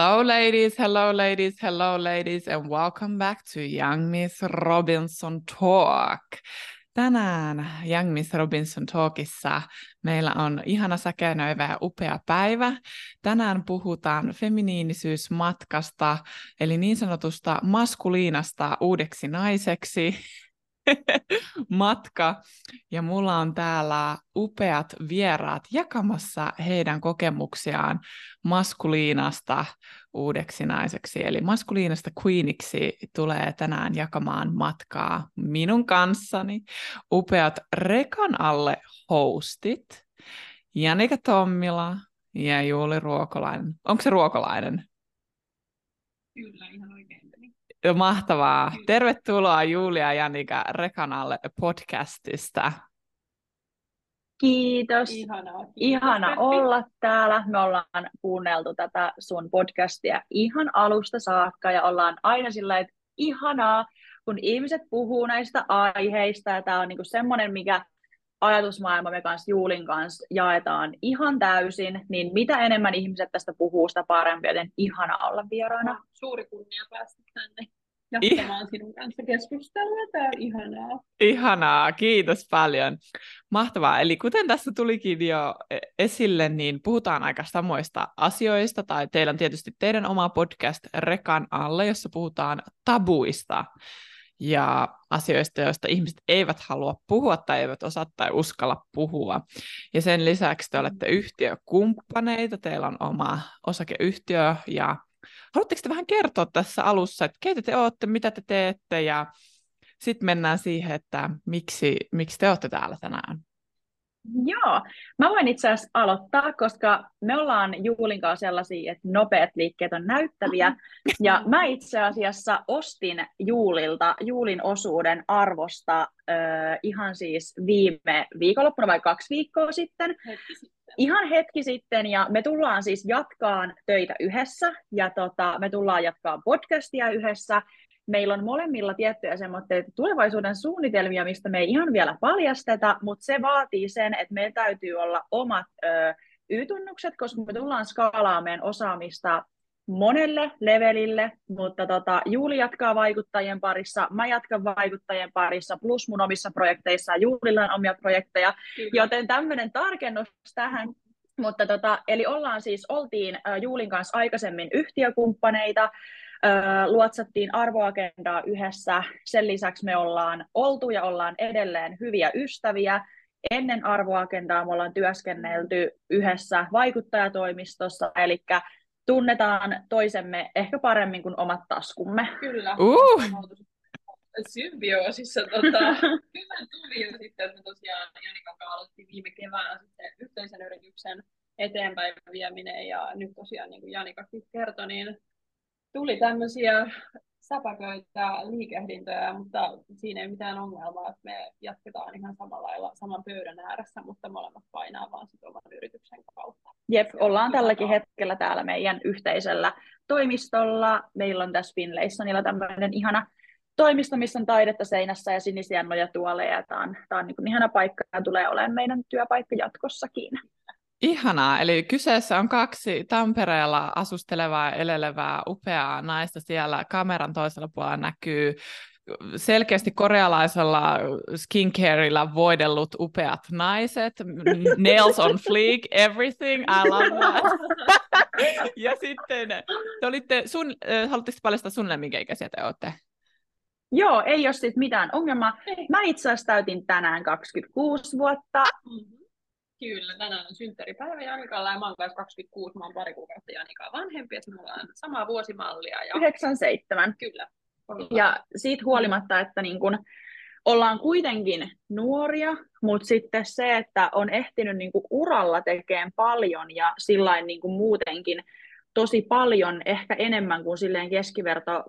Hello, ladies, hello, ladies, hello, ladies, and welcome back to Young Miss Robinson Talk. Tänään Young Miss Robinson Talkissa meillä on ihana säkenöivä ja upea päivä. Tänään puhutaan feminiinisyysmatkasta, eli niin sanotusta maskuliinasta uudeksi naiseksi. matka ja mulla on täällä upeat vieraat jakamassa heidän kokemuksiaan maskuliinasta uudeksi naiseksi. Eli maskuliinasta queeniksi tulee tänään jakamaan matkaa minun kanssani upeat rekan alle hostit Janika Tommila ja Juuli Ruokolainen. Onko se Ruokolainen? Kyllä, ihan oikein. Mahtavaa. Tervetuloa Julia ja Janika Rekanalle podcastista. Kiitos. Ihanaa, kiitos. Ihana olla täällä. Me ollaan kuunneltu tätä sun podcastia ihan alusta saakka ja ollaan aina sillä, että ihanaa, kun ihmiset puhuu näistä aiheista ja tämä on niinku semmoinen, mikä ajatusmaailma me kanssa Juulin kanssa jaetaan ihan täysin, niin mitä enemmän ihmiset tästä puhuu, sitä parempi, joten ihana olla vieraana. Suuri kunnia päästä tänne jatkamaan I... sinun kanssa keskustelua. Tämä on ihanaa. Ihanaa, kiitos paljon. Mahtavaa. Eli kuten tässä tulikin jo e- esille, niin puhutaan aika samoista asioista, tai teillä on tietysti teidän oma podcast Rekan alle, jossa puhutaan tabuista ja asioista, joista ihmiset eivät halua puhua tai eivät osaa tai uskalla puhua. Ja sen lisäksi te olette yhtiökumppaneita, teillä on oma osakeyhtiö ja haluatteko te vähän kertoa tässä alussa, että keitä te olette, mitä te teette ja sitten mennään siihen, että miksi, miksi te olette täällä tänään. Joo, mä voin itse asiassa aloittaa, koska me ollaan Juulin kanssa sellaisia, että nopeat liikkeet on näyttäviä. Ja mä itse asiassa ostin Juulilta Juulin osuuden arvosta äh, ihan siis viime viikonloppuna vai kaksi viikkoa sitten. Hetki sitten. Ihan hetki sitten, ja me tullaan siis jatkaan töitä yhdessä, ja tota, me tullaan jatkaa podcastia yhdessä, meillä on molemmilla tiettyjä semmoitteita tulevaisuuden suunnitelmia, mistä me ei ihan vielä paljasteta, mutta se vaatii sen, että meillä täytyy olla omat ö, Y-tunnukset, koska me tullaan skaalaamaan meidän osaamista monelle levelille, mutta tota, Juuli jatkaa vaikuttajien parissa, mä jatkan vaikuttajien parissa, plus mun omissa projekteissa, Juulilla on omia projekteja, Kyllä. joten tämmöinen tarkennus tähän. Mutta tota, eli ollaan siis, oltiin Juulin kanssa aikaisemmin yhtiökumppaneita, luotsattiin arvoagendaa yhdessä. Sen lisäksi me ollaan oltu ja ollaan edelleen hyviä ystäviä. Ennen arvoagendaa me ollaan työskennelty yhdessä vaikuttajatoimistossa, eli tunnetaan toisemme ehkä paremmin kuin omat taskumme. Kyllä. Uh. Symbioosissa tota, hyvä tuli jo sitten, että me tosiaan Janikan kanssa aloitettiin viime keväänä sitten yhteisen yrityksen eteenpäin vieminen ja nyt tosiaan niin kuin Janikakin kertoi, niin tuli tämmöisiä säpäköitä liikehdintöjä, mutta siinä ei mitään ongelmaa, että me jatketaan ihan samalla lailla saman pöydän ääressä, mutta molemmat painaa vaan sit oman yrityksen kautta. Jep, ollaan tälläkin hetkellä täällä meidän yhteisellä toimistolla. Meillä on tässä Finlaysonilla tämmöinen ihana toimisto, missä on taidetta seinässä ja sinisiä nojatuoleja. Tämä on, tämä on niin ihana paikka ja tulee olemaan meidän työpaikka jatkossakin. Ihanaa, eli kyseessä on kaksi Tampereella asustelevaa, elelevää, upeaa naista siellä. Kameran toisella puolella näkyy selkeästi korealaisella skincareilla voidellut upeat naiset, nails on fleek, everything, I love that. ja sitten te olitte, sun, haluatteko paljastaa sulle, minkä ikäisiä te olette? Joo, ei ole sitten mitään ongelmaa. Mä itse asiassa täytin tänään 26 vuotta. Mm-hmm. Kyllä, tänään on synttäripäivä Janikalla ja mä oon kanssa 26, mä oon pari kuukautta Janikaa vanhempi, että mulla on samaa vuosimallia. Ja... 97. Kyllä. Ollaan. Ja siitä huolimatta, että niin kun ollaan kuitenkin nuoria, mutta sitten se, että on ehtinyt niin kuin uralla tekemään paljon ja sillain niin kuin muutenkin tosi paljon, ehkä enemmän kuin silleen keskiverto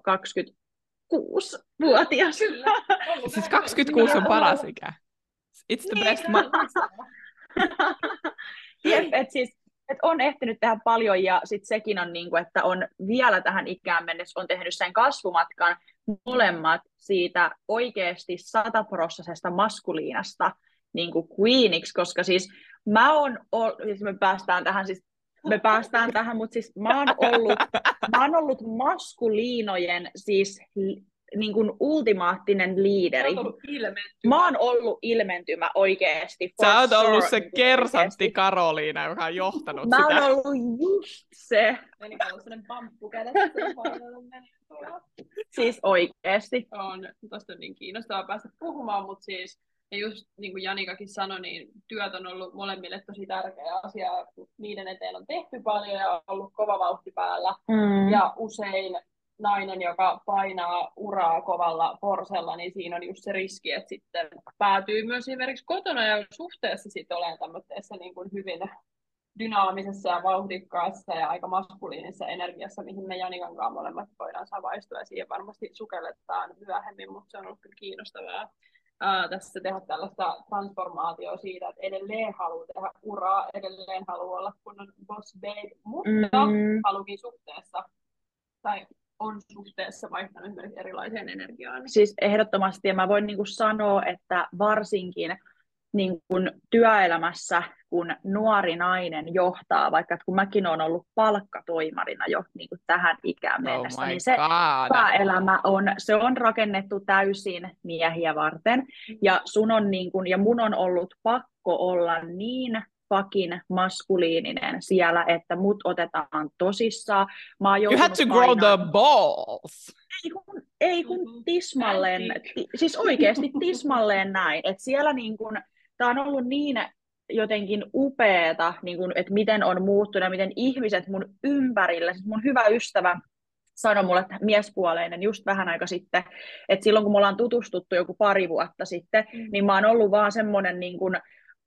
26-vuotias. Kyllä. Siis 26 on paras ikä. It's the best. Niin. Jep, et siis, et on ehtinyt tehdä paljon ja sit sekin on, niin kuin, että on vielä tähän ikään mennessä on tehnyt sen kasvumatkan molemmat siitä oikeasti sataprosessista maskuliinasta niin kuin queeniksi, koska siis mä oon, siis me päästään tähän siis me päästään tähän, mutta siis mä oon ollut, mä oon ollut maskuliinojen siis niin kuin ultimaattinen liideri. Mä oon ollut ilmentymä oikeesti. Sä oot sure, ollut se niin kersantti. Karoliina, joka on johtanut Mä sitä. Mä oon ollut just se. Meni sellainen pamppu Siis oikeesti. On, tosta on niin kiinnostavaa päästä puhumaan, mutta siis ja just niin kuin Janikakin sanoi, niin työt on ollut molemmille tosi tärkeä asia. Niiden eteen on tehty paljon ja ollut kova vauhti päällä. Mm. Ja usein nainen, joka painaa uraa kovalla porsella, niin siinä on just se riski, että sitten päätyy myös esimerkiksi kotona ja suhteessa sitten olemaan tämmöisessä niin kuin hyvin dynaamisessa ja vauhdikkaassa ja aika maskuliinisessa energiassa, mihin me Janikan kanssa molemmat voidaan savaistua ja siihen varmasti sukelletaan myöhemmin, mutta se on ollut kyllä kiinnostavaa ää, tässä tehdä tällaista transformaatioa siitä, että edelleen haluaa tehdä uraa, edelleen haluaa olla kunnon boss babe, mutta mm. halukin suhteessa tai on suhteessa vaihtanut esimerkiksi erilaiseen energiaan. Siis ehdottomasti, ja mä voin niin kuin sanoa, että varsinkin niin kuin työelämässä, kun nuori nainen johtaa, vaikka kun mäkin olen ollut palkkatoimarina jo niin kuin tähän ikään mennessä, oh niin se työelämä on, se on rakennettu täysin miehiä varten, ja, sun on niin kuin, ja mun on ollut pakko olla niin fucking maskuliininen siellä, että mut otetaan tosissaan. Mä you had to grow the balls. Ei kun, ei kun tismalleen, ti, siis oikeasti tismalleen näin, että siellä niin kun, tää on ollut niin jotenkin upeeta, niin kun, että miten on muuttunut ja miten ihmiset mun ympärillä, siis mun hyvä ystävä sanoi mulle että miespuoleinen just vähän aika sitten, että silloin kun me ollaan tutustuttu joku pari vuotta sitten, mm. niin mä oon ollut vaan semmoinen niin kuin,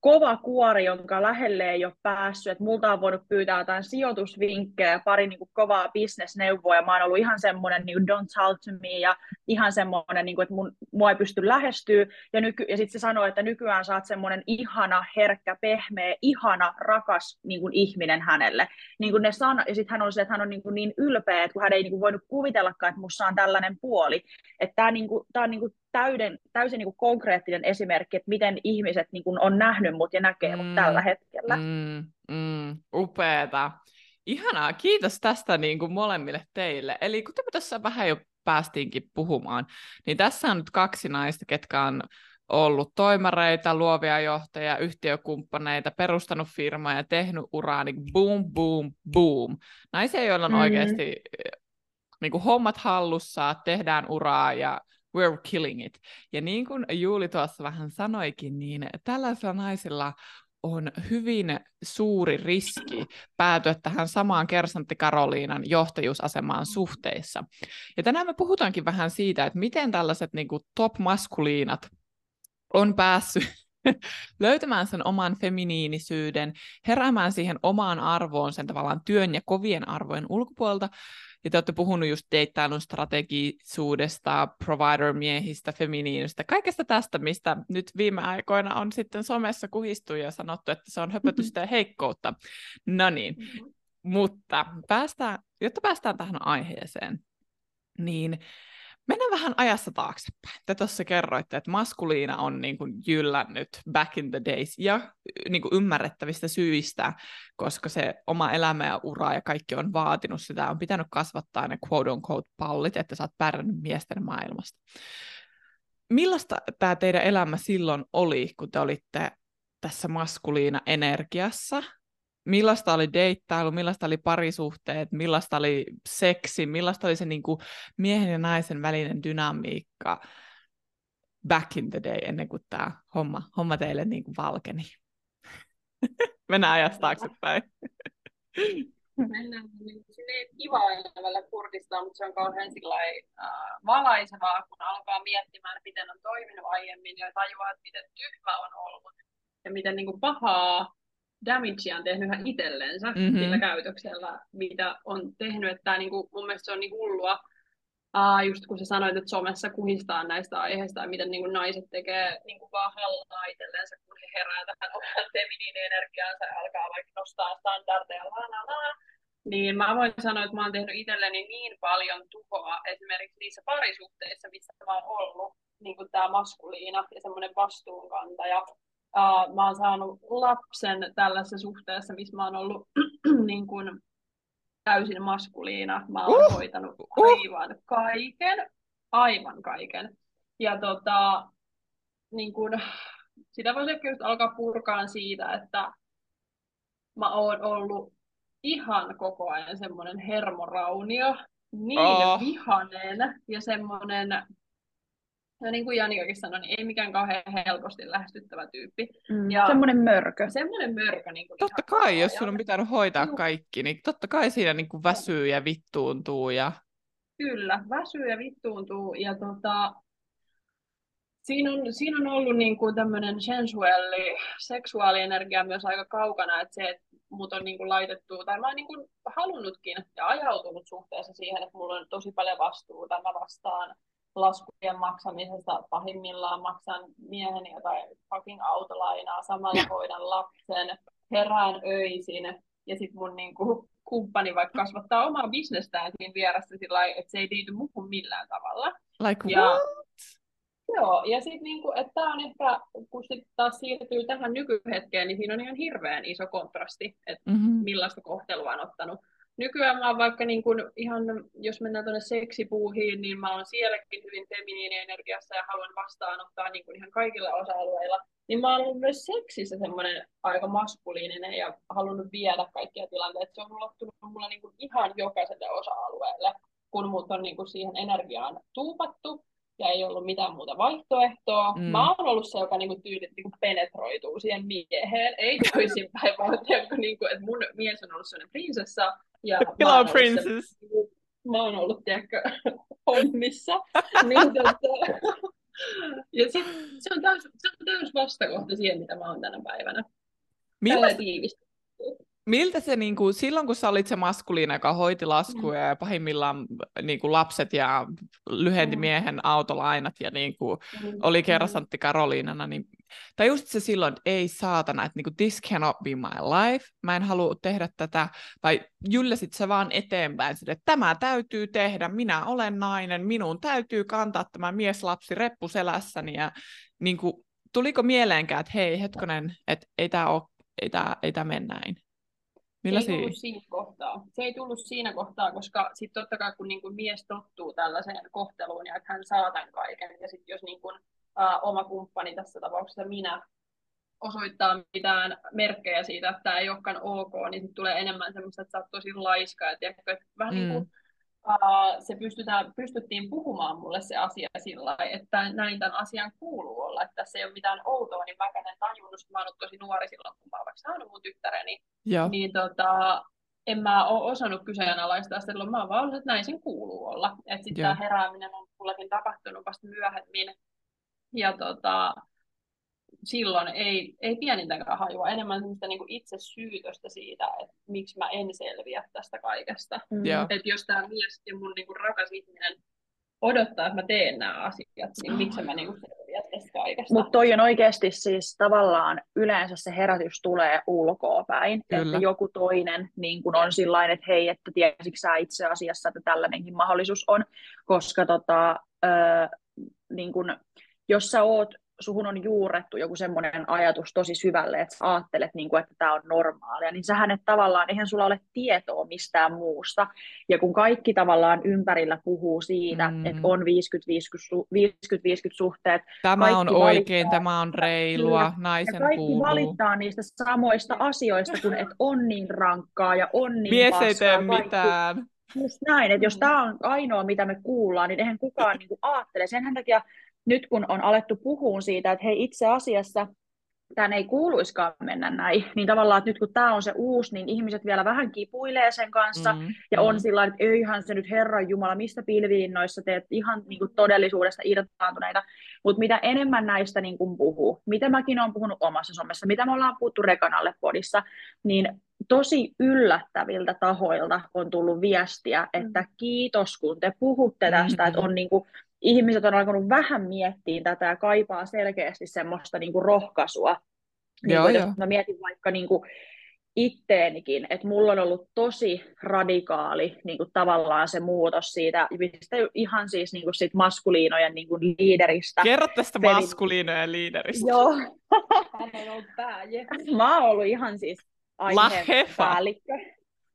kova kuori, jonka lähelle ei ole päässyt, että multa on voinut pyytää jotain sijoitusvinkkejä pari niin kuin, kovaa bisnesneuvoa, ja mä oon ollut ihan semmoinen niin don't talk to me, ja ihan semmoinen, niin kuin, että mun, mua ei pysty lähestyä, ja, nyky- ja sitten se sanoi, että nykyään sä oot semmoinen ihana, herkkä, pehmeä, ihana, rakas niin kuin, ihminen hänelle. Niin kuin ne sana- ja sitten hän on se, että hän on niin, kuin, niin ylpeä, että kun hän ei niin kuin, voinut kuvitellakaan, että musta on tällainen puoli, että tämä niin kuin, tää on niin kuin, täyden, täysin niin kuin konkreettinen esimerkki, että miten ihmiset niin kuin on nähnyt mut ja näkee mm, mut tällä hetkellä. Mm, mm, upeeta. Ihanaa, kiitos tästä niin kuin molemmille teille. Eli kuten me tässä vähän jo päästiinkin puhumaan, niin tässä on nyt kaksi naista, ketkä on ollut toimareita, luovia johtajia, yhtiökumppaneita, perustanut firmaa ja tehnyt uraa, niin boom, boom, boom. Naisia, joilla on mm. oikeasti niin kuin hommat hallussa, tehdään uraa ja we're killing it. Ja niin kuin Juuli tuossa vähän sanoikin, niin tällaisilla naisilla on hyvin suuri riski päätyä tähän samaan Kersantti Karoliinan johtajuusasemaan suhteissa. Ja tänään me puhutaankin vähän siitä, että miten tällaiset niin kuin top-maskuliinat on päässyt löytämään sen oman feminiinisyyden, heräämään siihen omaan arvoon sen tavallaan työn ja kovien arvojen ulkopuolelta, ja te olette puhunut just deittailun strategisuudesta, provider-miehistä, feminiinistä, kaikesta tästä, mistä nyt viime aikoina on sitten somessa kuhistu ja sanottu, että se on höpötystä ja heikkoutta. No niin, mm-hmm. mutta päästään, jotta päästään tähän aiheeseen, niin Mennään vähän ajassa taaksepäin. Te tuossa kerroitte, että maskuliina on niin kuin jyllännyt back in the days ja niin kuin ymmärrettävistä syistä, koska se oma elämä ja ura ja kaikki on vaatinut sitä, on pitänyt kasvattaa ne quote on quote pallit, että sä oot pärjännyt miesten maailmasta. Millaista tämä teidän elämä silloin oli, kun te olitte tässä maskuliina energiassa millaista oli deittailu, millaista oli parisuhteet, millaista oli seksi, millaista oli se niin kuin miehen ja naisen välinen dynamiikka back in the day, ennen kuin tämä homma, homma teille niin kuin valkeni. Mennään ajasta taaksepäin. Mennään niin sinne kiva välillä kurkistaa, mutta se on kauhean sillai, äh, valaisevaa, kun alkaa miettimään, miten on toiminut aiemmin ja tajuaa, että miten tyhmä on ollut ja miten niin kuin pahaa damagea on tehnyt ihan itsellensä mm-hmm. sillä käytöksellä, mitä on tehnyt. Että tämä, niin kuin, mun mielestä se on niin hullua, uh, just kun sä sanoit, että somessa kuhistaa näistä aiheista ja miten niin kuin naiset tekee niin kuin vaan hallaa itsellensä, kun he herää tähän omaan feminiini-energiaansa ja alkaa vaikka nostaa standardeja, la, la, la. Niin mä voin sanoa, että mä oon tehnyt itselleni niin paljon tuhoa esimerkiksi niissä parisuhteissa, missä mä oon ollut, niin kuin tämä maskuliina ja semmoinen vastuunkantaja uh, mä oon saanut lapsen tällaisessa suhteessa, missä mä oon ollut niin kuin, täysin maskuliina. Mä oon uh, hoitanut uh. aivan kaiken, aivan kaiken. Ja tota, niin kun, sitä voisi ehkä just alkaa purkaan siitä, että mä oon ollut ihan koko ajan semmoinen hermoraunio, niin oh. vihanen ja semmoinen, no niin kuin Janikakin sanoi, niin ei mikään kauhean helposti lähestyttävä tyyppi. Mm, ja semmoinen mörkö. Semmoinen mörkö. Niin kuin totta kai, jos sun on pitänyt hoitaa kaikki, niin totta kai siinä niin kuin väsyy ja vittuuntuu. Ja... Kyllä, väsyy ja vittuuntuu. Ja tota, siinä on, siinä on ollut niin kuin tämmöinen sensuelli, seksuaalienergia myös aika kaukana, että se, että mut on niin kuin laitettu, tai mä oon niin kuin halunnutkin ja ajautunut suhteessa siihen, että mulla on tosi paljon vastuuta, mä vastaan laskujen maksamisesta, pahimmillaan maksan mieheni jotain fucking autolainaa, samalla hoidan lapsen, herään öisin, ja sitten mun niin kuin, kumppani vaikka kasvattaa omaa bisnestään siinä vieressä sillä että se ei liity muuhun millään tavalla. Like ja, what? Joo, ja sitten niinku, että tämä on ehkä, kun sit taas siirtyy tähän nykyhetkeen, niin siinä on ihan hirveän iso kontrasti, että mm-hmm. millaista kohtelua on ottanut. Nykyään mä oon vaikka niin kun ihan, jos mennään tuonne seksipuuhiin, niin mä oon sielläkin hyvin feminiinienergiassa ja haluan vastaanottaa niin kuin ihan kaikilla osa-alueilla. Niin mä oon ollut myös seksissä semmoinen aika maskuliininen ja halunnut viedä kaikkia tilanteita. Se on ulottunut mulla niin kuin ihan jokaiselle osa-alueelle, kun mut on niin kuin siihen energiaan tuupattu ja ei ollut mitään muuta vaihtoehtoa. Mm. Mä oon ollut se, joka niinku tyyli niinku penetroituu siihen mieheen, ei toisinpäin, vaan tiedätkö, niinku, että mun mies on ollut sellainen prinsessa. Ja Hello, princess! Se, mä oon ollut, tiedätkö, hommissa. niin, tota, ja sit, se on täys, se on täys vastakohta siihen, mitä mä oon tänä päivänä. Tiivistä miltä se, niin kuin, silloin kun sä olit se maskuliina, joka hoiti laskuja mm. ja pahimmillaan niin kuin lapset ja lyhenti mm. miehen autolainat ja niin kuin, mm. oli kerrasantti Karoliinana, niin, tai just se silloin, että ei saatana, että niin kuin, this cannot be my life, mä en halua tehdä tätä, vai jylläsit sä vaan eteenpäin, että tämä täytyy tehdä, minä olen nainen, minun täytyy kantaa tämä mieslapsi reppuselässäni ja niin kuin, tuliko mieleenkään, että hei hetkonen, että ei tämä ei tämä, ei mene näin? Millaisia? Se ei tullut siinä kohtaa. Se ei tullut siinä kohtaa, koska sitten totta kai kun niin kuin mies tottuu tällaiseen kohteluun ja että hän saa tämän kaiken, ja sitten jos niin kuin, ä, oma kumppani tässä tapauksessa minä osoittaa mitään merkkejä siitä, että tämä ei olekaan ok, niin sitten tulee enemmän semmoista, että sä oot tosi laiska. Ja tiedätkö, että vähän mm. niin kuin uh, se pystytään, pystyttiin puhumaan mulle se asia sillä että näin tämän asian kuuluu olla, että tässä ei ole mitään outoa, niin vaikka en tajunnut, kun mä oon tosi nuori silloin, kun mä oon vaikka saanut mun tyttäreni, Joo. niin tota, en mä ole osannut kyseenalaistaa silloin mä oon vaan että näin sen kuuluu olla. Että sitten tämä herääminen on mullakin tapahtunut vasta myöhemmin. Ja tota, silloin ei, ei pienintäkään hajua, enemmän semmoista niin itse syytöstä siitä, että miksi mä en selviä tästä kaikesta. Mm. Että jos tämä mies ja mun niin kuin rakas ihminen odottaa, että mä teen nämä asiat, niin miksi mä niin kuin selviä tästä kaikesta. Mutta toi on oikeasti siis tavallaan yleensä se herätys tulee ulkoa päin, Kyllä. että joku toinen niin kun on sillä että hei, että tiesitkö sä itse asiassa, että tällainenkin mahdollisuus on, koska tota, ö, niin kun, jos sä oot suhun on juurettu joku semmoinen ajatus tosi syvälle, että sä ajattelet, niin kuin, että tämä on normaalia, niin sähän et tavallaan, eihän sulla ole tietoa mistään muusta. Ja kun kaikki tavallaan ympärillä puhuu siitä, mm. että on 50-50 suhteet. Tämä on oikein, tämä on reilua, naisen ja kaikki kuuluu. valittaa niistä samoista asioista, kun et on niin rankkaa ja on niin Mies paskaa. ei tee mitään. Just näin, että jos tämä on ainoa, mitä me kuullaan, niin eihän kukaan niin kuin ajattele. Sen takia nyt kun on alettu puhua siitä, että hei itse asiassa tämän ei kuuluiskaan mennä näin, niin tavallaan, että nyt kun tämä on se uusi, niin ihmiset vielä vähän kipuilee sen kanssa, mm, ja on mm. sillä että eihän se nyt Herran Jumala, mistä pilviinnoissa teet ihan niin kuin todellisuudesta irtaantuneita, mutta mitä enemmän näistä niin kuin puhuu, mitä mäkin olen puhunut omassa somessa, mitä me ollaan puhuttu Rekanalle podissa, niin tosi yllättäviltä tahoilta on tullut viestiä, että mm. kiitos kun te puhutte tästä, mm-hmm. että on niin kuin ihmiset on alkanut vähän miettiä tätä ja kaipaa selkeästi semmoista niin kuin rohkaisua. Niin kuin, jos mä mietin vaikka niin kuin, itteenikin, että mulla on ollut tosi radikaali niin kuin tavallaan se muutos siitä, ihan siis niin kuin siitä maskuliinojen niin kuin liideristä. Kerro tästä Pelin... maskuliinojen liideristä. Joo. Hän on ollut pääje. Mä oon ollut ihan siis aiheen päällikkö.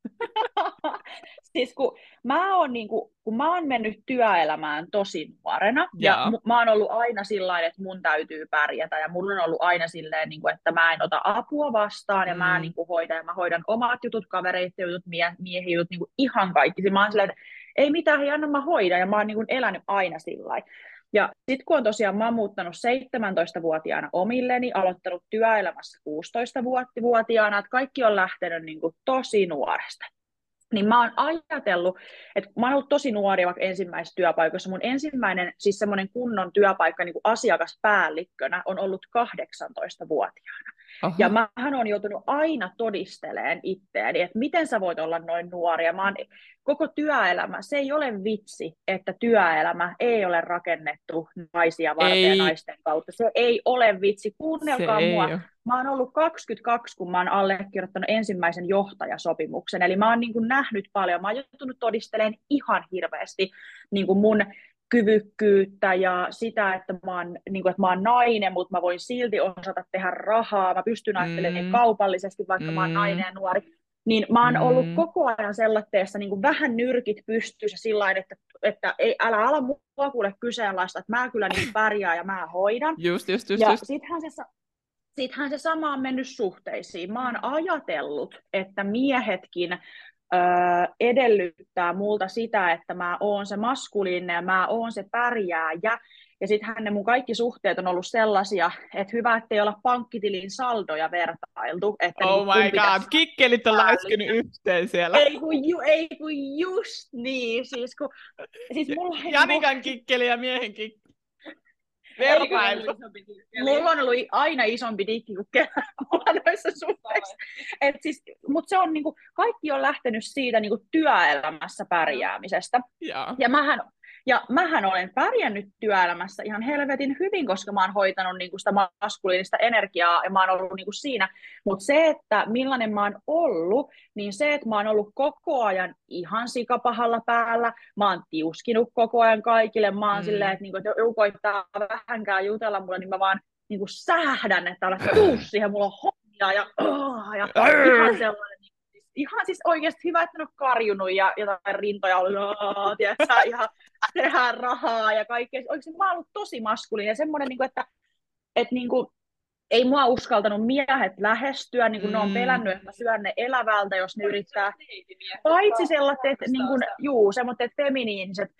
siis kun mä, oon, niin kuin, kun mä oon mennyt työelämään tosi nuorena, ja, ja m- mä oon ollut aina sillä että mun täytyy pärjätä, ja mulla on ollut aina silleen, niin kuin, että mä en ota apua vastaan, ja mm. mä niin kuin, hoidan, ja mä hoidan omat jutut, kavereiden jutut, mie- miehen jutut, niin kuin, ihan kaikki. Siis mä oon silleen, että ei mitään, hei, anna mä hoidan, ja mä oon niin kuin, elänyt aina sillä ja sitten kun on tosiaan, mä oon muuttanut 17-vuotiaana omilleni, aloittanut työelämässä 16-vuotiaana, että kaikki on lähtenyt niin kuin tosi nuoresta. Niin mä oon ajatellut, että mä oon ollut tosi nuori vaikka ensimmäisessä työpaikassa. Mun ensimmäinen siis semmoinen kunnon työpaikka niin kuin asiakaspäällikkönä on ollut 18-vuotiaana. Aha. Ja mähän on joutunut aina todisteleen itseäni, että miten sä voit olla noin nuori. Ja mä oon, koko työelämä, se ei ole vitsi, että työelämä ei ole rakennettu naisia varten ei. ja naisten kautta. Se ei ole vitsi. Kuunnelkaa se mua. Mä oon ollut 22, kun mä oon allekirjoittanut ensimmäisen johtajasopimuksen. Eli mä oon niin kuin nähnyt paljon. Mä oon joutunut todistelemaan ihan hirveästi niin kuin mun kyvykkyyttä ja sitä, että mä oon, niin kuin, että mä oon nainen, mutta mä voin silti osata tehdä rahaa, mä pystyn ajattelemaan mm. kaupallisesti, vaikka mm. mä oon mm. nainen ja nuori, niin mä oon mm. ollut koko ajan sellaisessa niin kuin vähän nyrkit pystyssä sillä että, että ei, älä ala mua kuule kyseenalaista, että mä kyllä niin pärjää ja mä hoidan. Just, just, just, ja just. sittenhän se, sittenhän se sama on mennyt suhteisiin. Mä oon ajatellut, että miehetkin edellyttää multa sitä, että mä oon se maskuliininen ja mä oon se pärjääjä. Ja sittenhän ne mun kaikki suhteet on ollut sellaisia, että hyvä, ettei olla pankkitilin saldoja vertailtu. Että oh niin my god, kikkelit on läiskynyt yhteen siellä. Ei kun, ju, ei kun just niin. Siis kun, siis mulla Janikan kikkeli ja miehen kikkeli. Vertailu. Mulla on ollut aina isompi dikki kuin kerralla noissa suhteissa. siis, Mutta se on niinku, kaikki on lähtenyt siitä niinku työelämässä pärjäämisestä. Ja, ja mähän ja mähän olen pärjännyt työelämässä ihan helvetin hyvin, koska mä oon hoitanut niinku sitä maskuliinista energiaa ja mä oon ollut niinku siinä. Mutta se, että millainen mä oon ollut, niin se, että mä oon ollut koko ajan ihan sikapahalla päällä, mä oon tiuskinut koko ajan kaikille, mä oon mm. silleen, että, niinku, että joku koittaa vähänkään jutella mulle, niin mä vaan niinku sähdän, että tuu siihen, mulla on hommia ja, oh, ja ihan sellainen ihan siis oikeasti hyvä, että en ole karjunut ja jotain rintoja ollut, tiedätkö, ihan tehdään rahaa ja kaikkea. Oikeasti mä oon ollut tosi maskuliininen, semmoinen, niin kuin, että, että niin kuin, ei mua uskaltanut miehet lähestyä, niin kuin mm. ne on mm. pelännyt, että mä syön ne elävältä, jos ne yrittää. Paitsi sellaiset, niin kuin, juu, sellaiset feminiiniset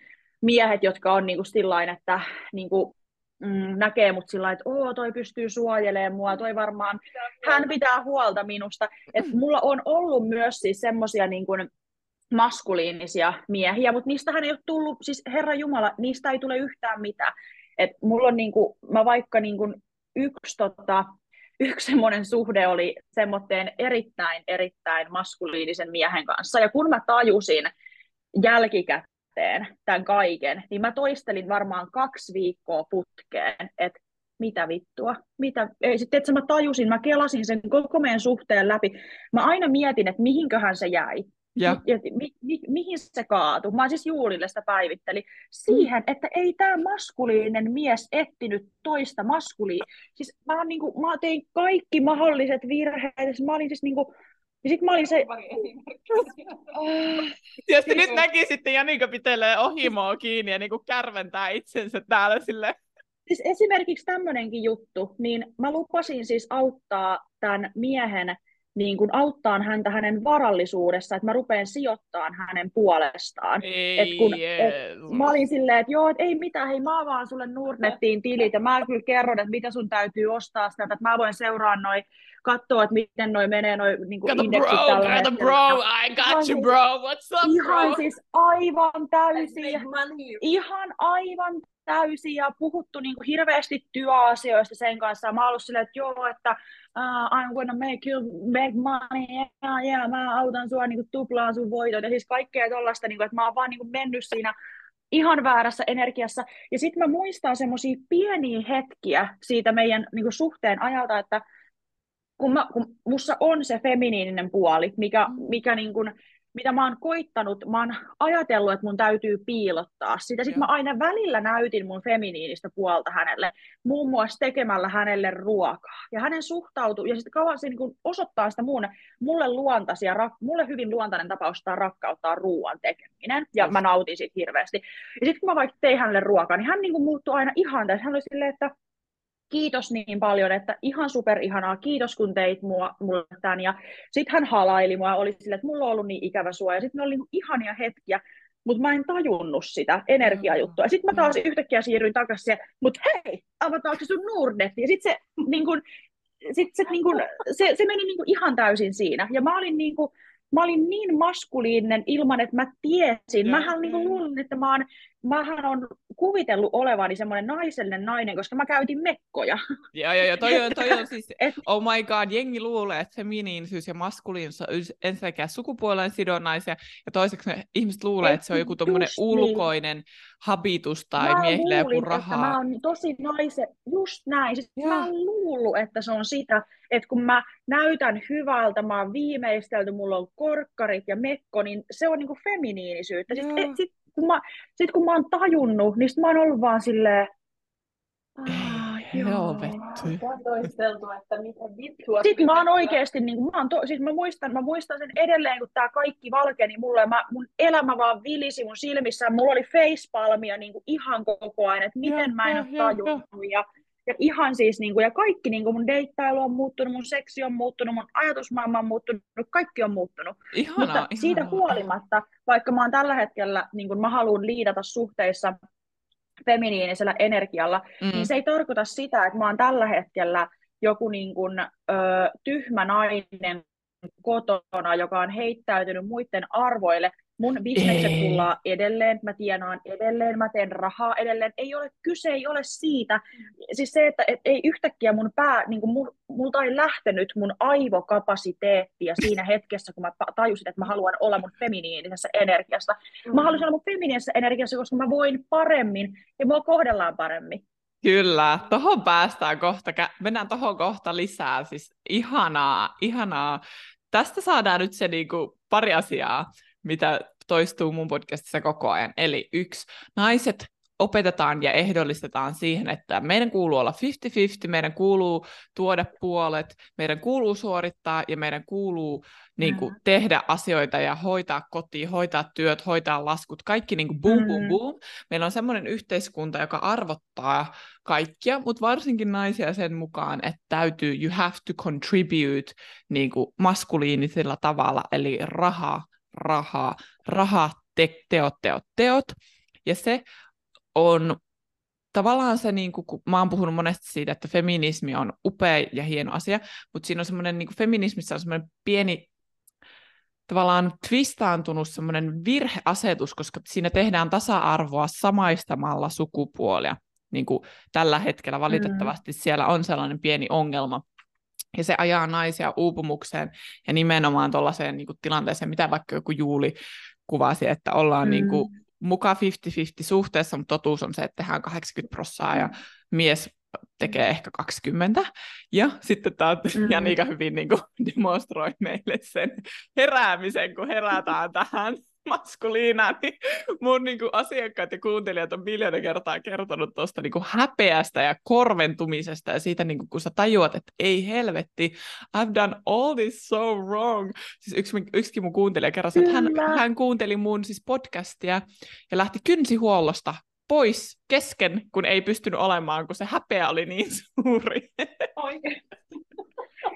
miehet, jotka on niin kuin sillain, että niin kuin, mm, näkee mut sillä että oo, toi pystyy suojelemaan mua, toi varmaan, hän pitää huolta minusta. Et mm. mulla on ollut myös siis semmosia niin kuin, maskuliinisia miehiä, mutta niistähän ei ole tullut, siis Herra Jumala, niistä ei tule yhtään mitään. Et mulla on niinku, mä vaikka niinku yksi, tota, yksi semmoinen suhde oli semmoitteen erittäin, erittäin maskuliinisen miehen kanssa. Ja kun mä tajusin jälkikäteen tämän kaiken, niin mä toistelin varmaan kaksi viikkoa putkeen, että mitä vittua, mitä, ei sitten, että mä tajusin, mä kelasin sen koko meidän suhteen läpi. Mä aina mietin, että mihinköhän se jäi. Ja. Ja mi, mi, mihin se kaatui? Mä siis Juulille sitä päivitteli. Siihen, että ei tämä maskuliinen mies etsinyt toista maskuliin. Siis mä, niinku, mä tein kaikki mahdolliset virheet. Siis mä olin siis niinku, ja sitten mä olin se... Jos te nyt näkisitte Janika pitelee ohimoa kiinni ja niinku kärventää itsensä täällä sille. Siis esimerkiksi tämmöinenkin juttu, niin mä lupasin siis auttaa tämän miehen niin kuin auttaa häntä hänen varallisuudessa, että mä rupean sijoittamaan hänen puolestaan. Ei, et kun, et, mä olin silleen, että joo, et ei mitään, hei mä vaan sulle Nordnettiin tilit ja mä kyllä kerron, että mitä sun täytyy ostaa sitä, että mä voin seuraa noin, katsoa, että miten noin menee noin niin kuin indeksit bro, tällä hetkellä. bro, I got ihan you siis bro, what's up bro? Ihan siis aivan täysin, ihan aivan täysin ja puhuttu niin kuin hirveästi työasioista sen kanssa. Mä oon ollut silleen, että joo, että uh, I'm gonna make you make money, yeah, yeah, mä autan sua niin kuin, tuplaan sun voitot, ja siis kaikkea tollaista, niin kuin, että mä oon vaan niin kuin, mennyt siinä ihan väärässä energiassa. Ja sitten mä muistan semmoisia pieniä hetkiä siitä meidän niin kuin, suhteen ajalta, että kun, mä, kun mussa on se feminiininen puoli, mikä, Mm. mikä niin kuin, mitä mä oon koittanut, mä oon ajatellut, että mun täytyy piilottaa sitä. Sitten Joo. mä aina välillä näytin mun feminiinistä puolta hänelle, muun muassa tekemällä hänelle ruokaa. Ja hänen suhtautuu, ja sitten kauan se niin osoittaa sitä muun, mulle luontaisia, rak, mulle hyvin luontainen tapaus sitä rakkauttaa ruoan tekeminen, ja Just. mä nautin siitä hirveästi. Ja sitten kun mä vaikka tein hänelle ruokaa, niin hän niin kuin muuttui aina ihan täysin. Hän oli silleen, että kiitos niin paljon, että ihan super ihanaa, kiitos kun teit mua, mulle tämän. Ja sitten hän halaili mua, oli silleen, että mulla on ollut niin ikävä sua, ja sitten ne oli niin ihania hetkiä, mutta mä en tajunnut sitä energiajuttua. Sitten mä taas yhtäkkiä siirryin takaisin siihen, mutta hei, avataanko se sun Nordnetti? Ja sitten se, niin kun, sit se, niin kun, se, se meni niin kun ihan täysin siinä. Ja mä olin niin kun, Mä olin niin maskuliininen ilman, että mä tiesin. Mähän niin luulin, että mä oon, mähän on kuvitellut olevani semmoinen naisellinen nainen, koska mä käytin mekkoja. Joo, joo, joo, toi on, toi on siis, Et- oh my god, jengi luulee, että feminiinisyys ja maskuliinisuus on ensinnäkin sukupuolen sidonnaisia, ja toiseksi ne ihmiset luulee, Et että se on joku tommonen just niin. ulkoinen habitus tai mä miehillä joku että rahaa. mä oon tosi naisen, just näin. Siis Joo. mä oon luullut, että se on sitä, että kun mä näytän hyvältä, mä oon viimeistelty, mulla on korkkarit ja mekko, niin se on niinku feminiinisyyttä. Sitten Joo. et, sit, kun mä, sit kun mä oon tajunnut, niin sit mä oon ollut vaan silleen, helvetti. On toisteltu, että mitä vittua. Sitten mä oon oikeasti, niin kuin, mä, oon to, siis mä, muistan, mä muistan sen edelleen, kun tämä kaikki valkeni mulle, ja mä, mun elämä vaan vilisi mun silmissä, mulla oli facepalmia niin kuin ihan koko ajan, että miten Joo, mä en ole tajunnut, ja, ja ihan siis, niin kuin, ja kaikki, niin kuin mun deittailu on muuttunut, mun seksi on muuttunut, mun ajatusmaailma on muuttunut, kaikki on muuttunut. Ihanaa, Mutta siitä ihanaa. huolimatta, vaikka mä oon tällä hetkellä, niin kun mä haluan liidata suhteissa feminiinisellä energialla, Mm. niin se ei tarkoita sitä, että mä oon tällä hetkellä joku niin kun, ö, tyhmä nainen kotona, joka on heittäytynyt muiden arvoille. Mun bisnekset tullaan edelleen, mä tienaan edelleen, mä teen rahaa edelleen. Ei ole, kyse ei ole siitä. Siis se, että et ei yhtäkkiä mun pää, niin kuin mul, multa ei lähtenyt mun aivokapasiteettia siinä hetkessä, kun mä ta- tajusin, että mä haluan olla mun feminiinisessä energiassa. Mä haluaisin olla mun feminiinisessä energiassa, koska mä voin paremmin ja mua kohdellaan paremmin. Kyllä, tohon päästään kohta, mennään tohon kohta lisää, siis ihanaa, ihanaa. Tästä saadaan nyt se niinku pari asiaa, mitä toistuu mun podcastissa koko ajan. Eli yksi, naiset opetetaan ja ehdollistetaan siihen, että meidän kuuluu olla 50-50, meidän kuuluu tuoda puolet, meidän kuuluu suorittaa ja meidän kuuluu niin kuin, Mm. tehdä asioita ja hoitaa kotiin, hoitaa työt, hoitaa laskut, kaikki niin kuin boom, boom, Mm. boom. Meillä on semmoinen yhteiskunta, joka arvottaa kaikkia, mutta varsinkin naisia sen mukaan, että täytyy, you have to contribute niin kuin maskuliinisella tavalla, eli raha, raha, raha, te, teot, teot, teot. Ja se on tavallaan se, niin kuin, kun mä oon puhunut monesti siitä, että feminismi on upea ja hieno asia, mutta siinä on semmoinen, niin kuin feminismissä on semmoinen pieni tavallaan twistaantunut semmoinen virheasetus, koska siinä tehdään tasa-arvoa samaistamalla sukupuolia. Niin kuin tällä hetkellä valitettavasti siellä on sellainen pieni ongelma. Ja se ajaa naisia uupumukseen ja nimenomaan tuollaiseen niin tilanteeseen, mitä vaikka joku Juuli kuvasi, että ollaan Mm. niin kuin mukaan 50-50 suhteessa, mutta totuus on se, että tehdään 80 prossaa ja mies tekee ehkä 20. Ja sitten tämä Mm. Janika hyvin niin kuin, demonstroi meille sen heräämisen, kun herätään tähän maskuliinaan, niin mun niin kuin, asiakkaat ja kuuntelijat on miljoona kertaa kertonut tuosta niin kuin, häpeästä ja korventumisesta ja siitä, niin kuin, kun sä tajuat, että ei helvetti, I've done all this so wrong. Siis yksi, yksikin mun kuuntelija kerran, että hän, hän kuunteli mun siis podcastia ja lähti kynsihuollosta pois kesken, kun ei pystynyt olemaan, kun se häpeä oli niin suuri. Oikein.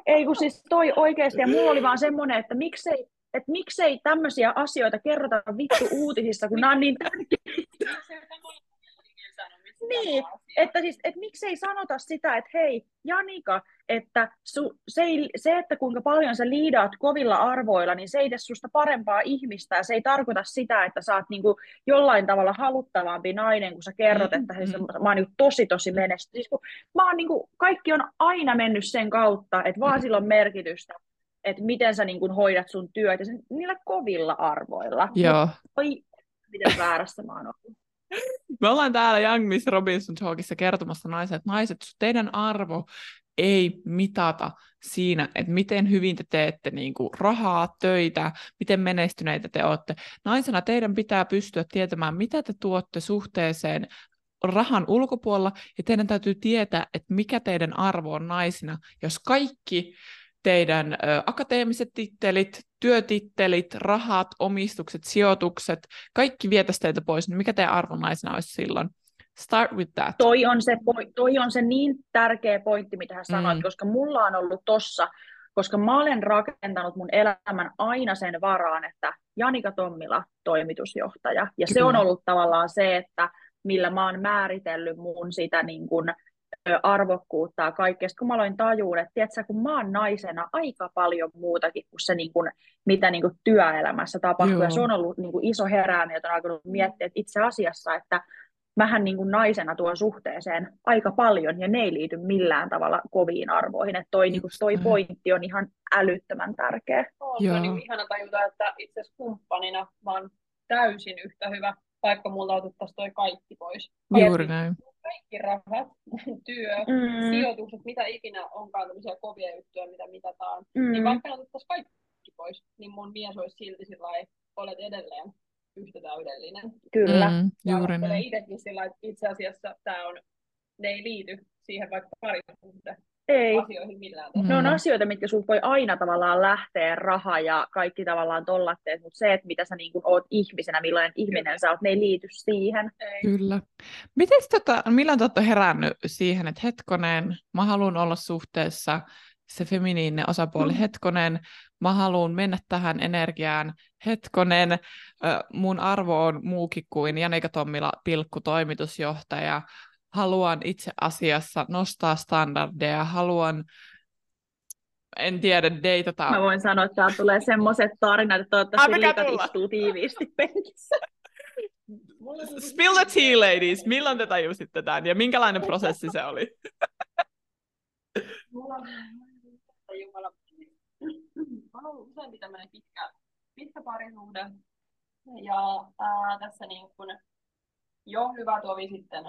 Ei kun siis toi oikeasti, ja mulla oli vaan semmoinen, että miksei, että miksei tämmöisiä asioita kerrota vittu uutisissa, kun nämä on niin tärkeitä. Niin, että siis, että miksei sanota sitä, että hei, Janika, että su, se, ei, se, että kuinka paljon sä liidaat kovilla arvoilla, niin se ei tee susta parempaa ihmistä, ja se ei tarkoita sitä, että sä oot niinku jollain tavalla haluttavampi nainen, kun sä kerrot, että hei, se, mä oon niinku tosi tosi menestynyt. Siis kun mä oon niinku, kaikki on aina mennyt sen kautta, että vaan sillä on merkitystä, että miten sä niinku hoidat sun työt, ja sen, niillä kovilla arvoilla. Joo. Oi, miten väärässä mä oon ollut. Me ollaan täällä Young Miss Robinson Talkissa kertomassa naiset, että naiset, teidän arvo ei mitata siinä, että miten hyvin te teette niin kuin rahaa, töitä, miten menestyneitä te olette. Naisena teidän pitää pystyä tietämään, mitä te tuotte suhteeseen rahan ulkopuolella, ja teidän täytyy tietää, että mikä teidän arvo on naisina, jos kaikki teidän ö, akateemiset tittelit, työtittelit, rahat, omistukset, sijoitukset, kaikki vietäisi teiltä pois, niin mikä teidän arvo naisena olisi silloin? Start with that. Toi on se, toi on se niin tärkeä pointti, mitä hän sanoi, mm. koska mulla on ollut tossa, koska mä olen rakentanut mun elämän aina sen varaan, että Janika Tommila, toimitusjohtaja. Ja se on ollut tavallaan se, että millä mä oon määritellyt mun sitä niin kuin, arvokkuutta ja kaikkea. Sitten kun mä aloin tajua, että tiedätkö, kun mä oon naisena aika paljon muutakin kuin se, niin kuin, mitä niin kuin työelämässä tapahtuu. Joo. Ja se on ollut niin kuin iso herääminen, jota on alkanut miettiä, että itse asiassa, että mähän niin kuin naisena tuon suhteeseen aika paljon, ja ne ei liity millään tavalla koviin arvoihin. Että toi, niin kuin, toi pointti on ihan älyttömän tärkeä. On, se on niin ihana tajuta, että itse asiassa kumppanina mä oon täysin yhtä hyvä, vaikka multa otettaisiin toi kaikki pois. Juuri näin. Kaikki rahat, työ, mm. sijoitukset, mitä ikinä onkaan tämmöisiä kovia juttuja, mitä mitataan, niin mm. niin vaikka otettaisiin kaikki pois, niin mun mies olisi silti sillä olet edelleen yhtä täydellinen. Kyllä. Mm, juuri ja itsekin sillä että itse asiassa tämä on, ne ei liity siihen vaikka parisuhteen ei. asioihin millään tavalla. Ne on asioita, mitkä sulta voi aina tavallaan lähteä, raha ja kaikki tavallaan tollatteet, mutta se, että mitä sä niin oot ihmisenä, millainen ihminen Kyllä. sä oot, ne ei liity siihen. Ei. Kyllä. Miten tota, milloin te olette herännyt siihen, että hetkonen, mä haluan olla suhteessa se feminiininen osapuoli, mm. hetkonen, mä haluan mennä tähän energiaan, hetkonen, mun arvo on muukin kuin Janika Tommila, pilkku toimitusjohtaja, haluan itse asiassa nostaa standardeja, haluan en tiedä, deitata. Mä voin sanoa, että täällä tulee semmoiset tarinat, että toivottavasti liikat istuu tiiviisti penkissä. Spill the tea, ladies. Milloin te tajusitte tämän ja minkälainen prosessi se oli? Mulla on Jumala. on ollut useampi tämmöinen pitkä, pitkä parisuhde. Ja ää, tässä niin kun jo hyvä tovi sitten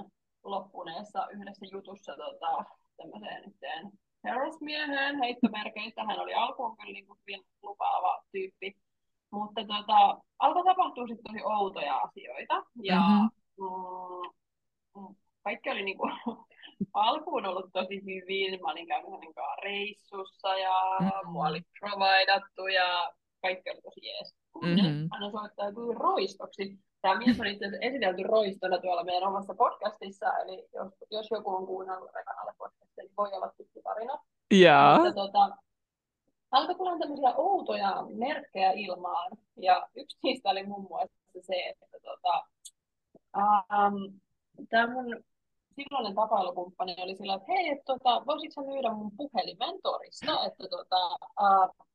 loppuneessa yhdessä jutussa tota, tämmöiseen yhteen herrasmieheen heittomerkeistä. Hän oli alkuun kyllä niin kuin hyvin lupaava tyyppi. Mutta tota, alkoi tapahtua sitten tosi outoja asioita. Ja mm-hmm. mm, kaikki oli niin kuin, alkuun ollut tosi hyvin. Mä olin käynyt hänen kanssaan reissussa ja mm-hmm. mua oli providattu ja kaikki oli tosi jees. Mm-hmm. Hän osoittautui roistoksi Tämä mies on itse esitelty roistona tuolla meidän omassa podcastissa, eli jos, jos joku on kuunnellut Rekanalle podcastia, niin voi olla tuttu tarina. Mutta, tota, alkoi tulla tämmöisiä outoja merkkejä ilmaan, ja yksi niistä oli muun muassa se, että tota, um, tämä mun silloinen tapailukumppani oli sillä, että hei, et, tota, voisitko myydä mun puhelimen torista, että tota, uh,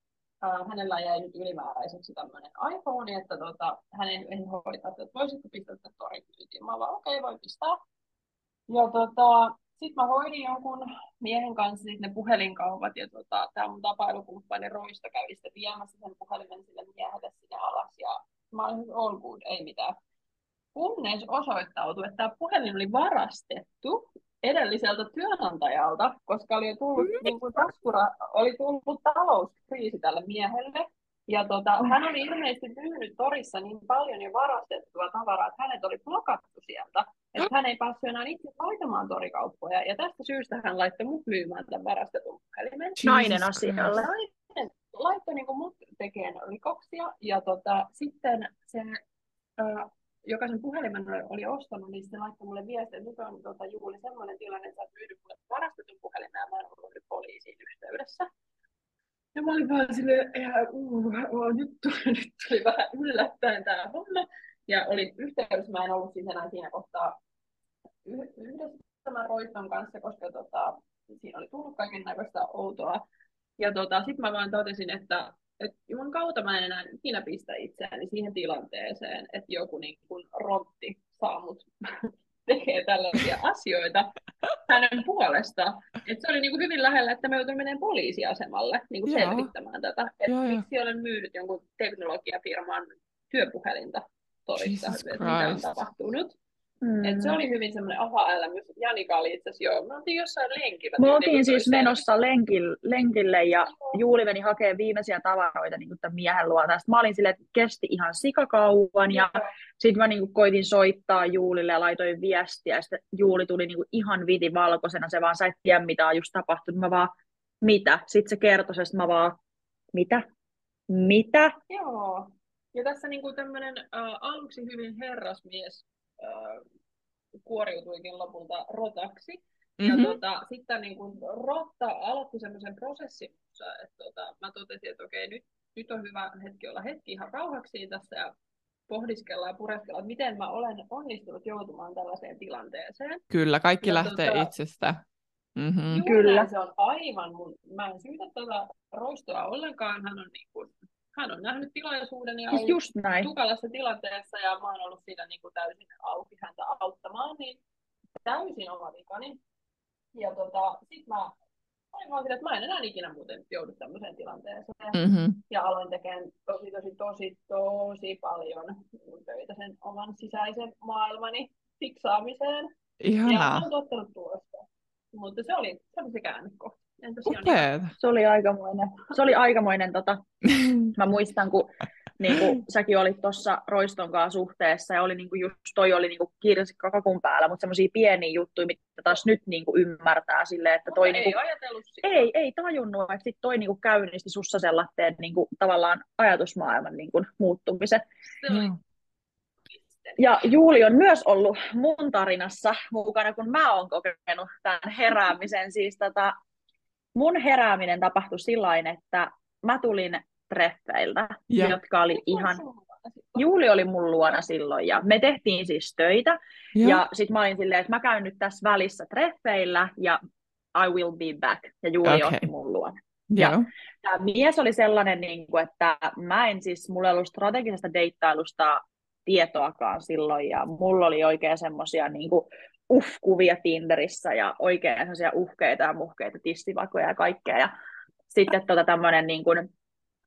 äh, hänellä jäi nyt ylimääräiseksi tämmöinen iPhone, että tota, hänen ei hoitaa, että voisitko pistää tätä torin myyntiin. Mä vaan, okei, okay, voi pistää. Ja tota, sitten mä hoidin jonkun miehen kanssa sit ne puhelinkaupat, ja tota, tämä mun tapailukumppani Roista kävi sitten viemässä sen puhelimen sille miehelle sinne alas, ja mä olin all good, ei mitään. Kunnes osoittautui, että tämä puhelin oli varastettu edelliseltä työnantajalta, koska oli tullut, mm. niin kuin taskura, oli tullut talouskriisi tälle miehelle. Ja tota, hän oli ilmeisesti myynyt torissa niin paljon jo varastettua tavaraa, että hänet oli blokattu sieltä. Että hän ei päässyt enää itse laitamaan torikauppoja. Ja tästä syystä hän laittoi mut myymään tämän varastetun puhelimen. Nainen asialle. Nainen laittoi niin mut tekemään rikoksia. Ja tota, sitten se äh, joka sen puhelimen oli ostanut, niin se laittoi mulle viestiä, että nyt on tota, Juuli sellainen tilanne, että sä oot myynyt mulle varastetun puhelimen ja mä en ollut poliisiin yhteydessä. Ja mä olin vaan silleen, uh, uh, nyt, tuli, nyt tuli vähän yllättäen tämä homma. Ja olin yhteydessä, mä en ollut siis enää siinä kohtaa yhdessä tämän roiston kanssa, koska tota, siinä oli tullut kaiken näköistä outoa. Ja tota, sitten mä vaan totesin, että että juman kautta mä en enää ikinä pistä itseäni siihen tilanteeseen, että joku niin kuin rotti saa mut tekee tällaisia asioita hänen puolestaan. Että se oli niin kuin hyvin lähellä, että me joutuin menemään poliisiasemalle niin kuin selvittämään tätä, että miksi olen myynyt jonkun teknologiafirman työpuhelinta torissa, että mitä on tapahtunut. Mm. Et se oli hyvin semmoinen aha-elämys. Janika oli itse asiassa joo. Me oltiin jossain lenkillä. Me oltiin siis toiseen. menossa lenkille, lenkille ja Juuli meni hakemaan viimeisiä tavaroita niin tämän miehen luota. Sitten mä olin silleen, että kesti ihan sikakauan ja sitten mä niin koitin soittaa Juulille ja laitoin viestiä. Ja sitten Juuli tuli niin ihan viti valkoisena. Se vaan sä et tiedä mitä on just tapahtunut. Mä vaan, mitä? Sitten se kertoi, että mä vaan, mitä? Mitä? Joo. Ja tässä niin kuin tämmöinen äh, aluksi hyvin herrasmies äh, kuoriutuikin lopulta rotaksi. Mm-hmm. Ja tota, sitten niin kun rotta aloitti semmoisen prosessin, että tota, mä totesin, että okei, nyt, nyt on hyvä hetki olla hetki ihan rauhaksi tässä ja pohdiskella ja pureskella, että miten mä olen onnistunut joutumaan tällaiseen tilanteeseen. Kyllä, kaikki ja lähtee tota, itsestä. Mm-hmm. Kyllä. Se on aivan mun, mä en syytä tuota roistoa ollenkaan, hän on niin kuin hän on nähnyt tilaisuuden ja siis just näin. tukalassa tilanteessa ja mä oon ollut siinä niin kuin täysin auki häntä auttamaan, niin täysin oma vikani. Ja tota, sit mä olin vaan sitä, että mä en enää ikinä muuten joudu tämmöiseen tilanteeseen. Mm-hmm. Ja aloin tekemään tosi, tosi, tosi, tosi paljon töitä sen oman sisäisen maailmani fiksaamiseen. Ihanaa. Ja olen tuottanut tulosta. Mutta se oli, se oli se käännekohta. Se oli aikamoinen, se oli aikamoinen tota, mä muistan, kun niin kuin, säkin olit tuossa Roiston kanssa suhteessa ja oli niin kuin, just toi oli niin kuin, kirsikka kakun päällä, mutta semmoisia pieniä juttuja, mitä taas nyt niin kuin, ymmärtää silleen, että toi... Niin kuin, ei ajatellut sitä. Ei, ei tajunnut, että sit toi niin kuin, käynnisti sussa sellaisen niin kuin, tavallaan ajatusmaailman niin kuin, muuttumisen. Mm. Ja Juuli on myös ollut mun tarinassa mukana, kun mä oon kokenut tämän heräämisen. Siis tota, mun herääminen tapahtui sillä että mä tulin treffeiltä, ja. jotka oli ihan... Juuli oli mun luona silloin ja me tehtiin siis töitä. Ja, ja sitten mä olin silleen, että mä käyn nyt tässä välissä treffeillä ja I will be back. Ja Juuli okay. otti mun luona. Ja tämä mies oli sellainen, niin kuin, että mä en siis, mulla ei ollut strategisesta deittailusta tietoakaan silloin, ja mulla oli oikein semmoisia niin uhkuvia Tinderissä ja oikein semmoisia uhkeita ja muhkeita tistivakoja ja kaikkea. Ja sitten tota tämmöinen niin kuin,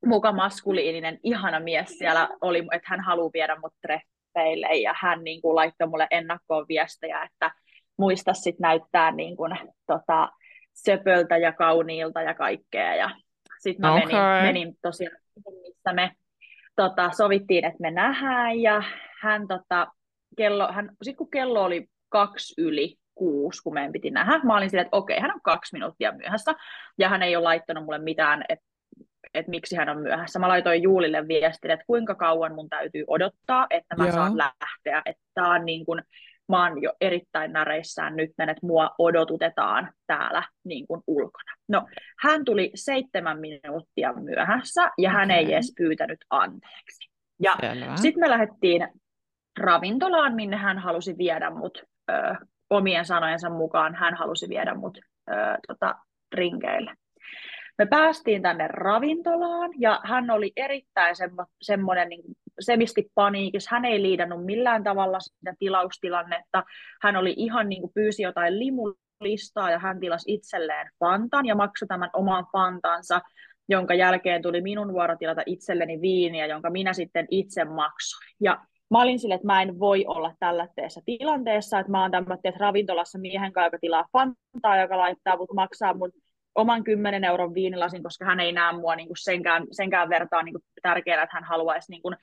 muka maskuliininen, ihana mies siellä oli, että hän haluaa viedä mut treffeille ja hän niin kuin, laittoi mulle ennakkoon viestejä, että muista sitten näyttää niin kuin, tota, söpöltä ja kauniilta ja kaikkea. Ja sitten mä okay. menin, menin tosiaan, missä me tota, sovittiin, että me nähdään ja hän, tota, kello, hän, sit kun kello oli kaksi yli kuusi, kun meidän piti nähdä, mä olin silleen, että okei, hän on kaksi minuuttia myöhässä ja hän ei ole laittanut mulle mitään, että että miksi hän on myöhässä. Mä laitoin Juulille viestin, että kuinka kauan mun täytyy odottaa, että mä Joo. saan lähteä. Että on niin kuin, mä oon jo erittäin näreissään nyt, että mua odotutetaan täällä niin kuin ulkona. No, hän tuli seitsemän minuuttia myöhässä ja okay. hän ei edes pyytänyt anteeksi. Ja sitten me lähdettiin ravintolaan, minne hän halusi viedä mut ö, omien sanojensa mukaan. Hän halusi viedä mut ö, tota, rinkeille. Me päästiin tänne ravintolaan ja hän oli erittäin semmo, semmoinen niin semisti paniikissa. Hän ei liidannut millään tavalla sitä tilaustilannetta. Hän oli ihan niin kuin pyysi jotain limulistaa ja hän tilasi itselleen fantan ja maksoi tämän oman fantansa, jonka jälkeen tuli minun vuoro tilata itselleni viiniä, jonka minä sitten itse maksoin. Ja mä olin sille, että mä en voi olla tällaisessa tilanteessa, että mä oon tämmöisessä ravintolassa miehen kanssa, joka tilaa fantaa, joka laittaa mut maksaa mun oman 10 euron viinilasin, koska hän ei näe mua niin kuin senkään, senkään vertaan niin kuin tärkeänä, että hän haluaisi niin kuin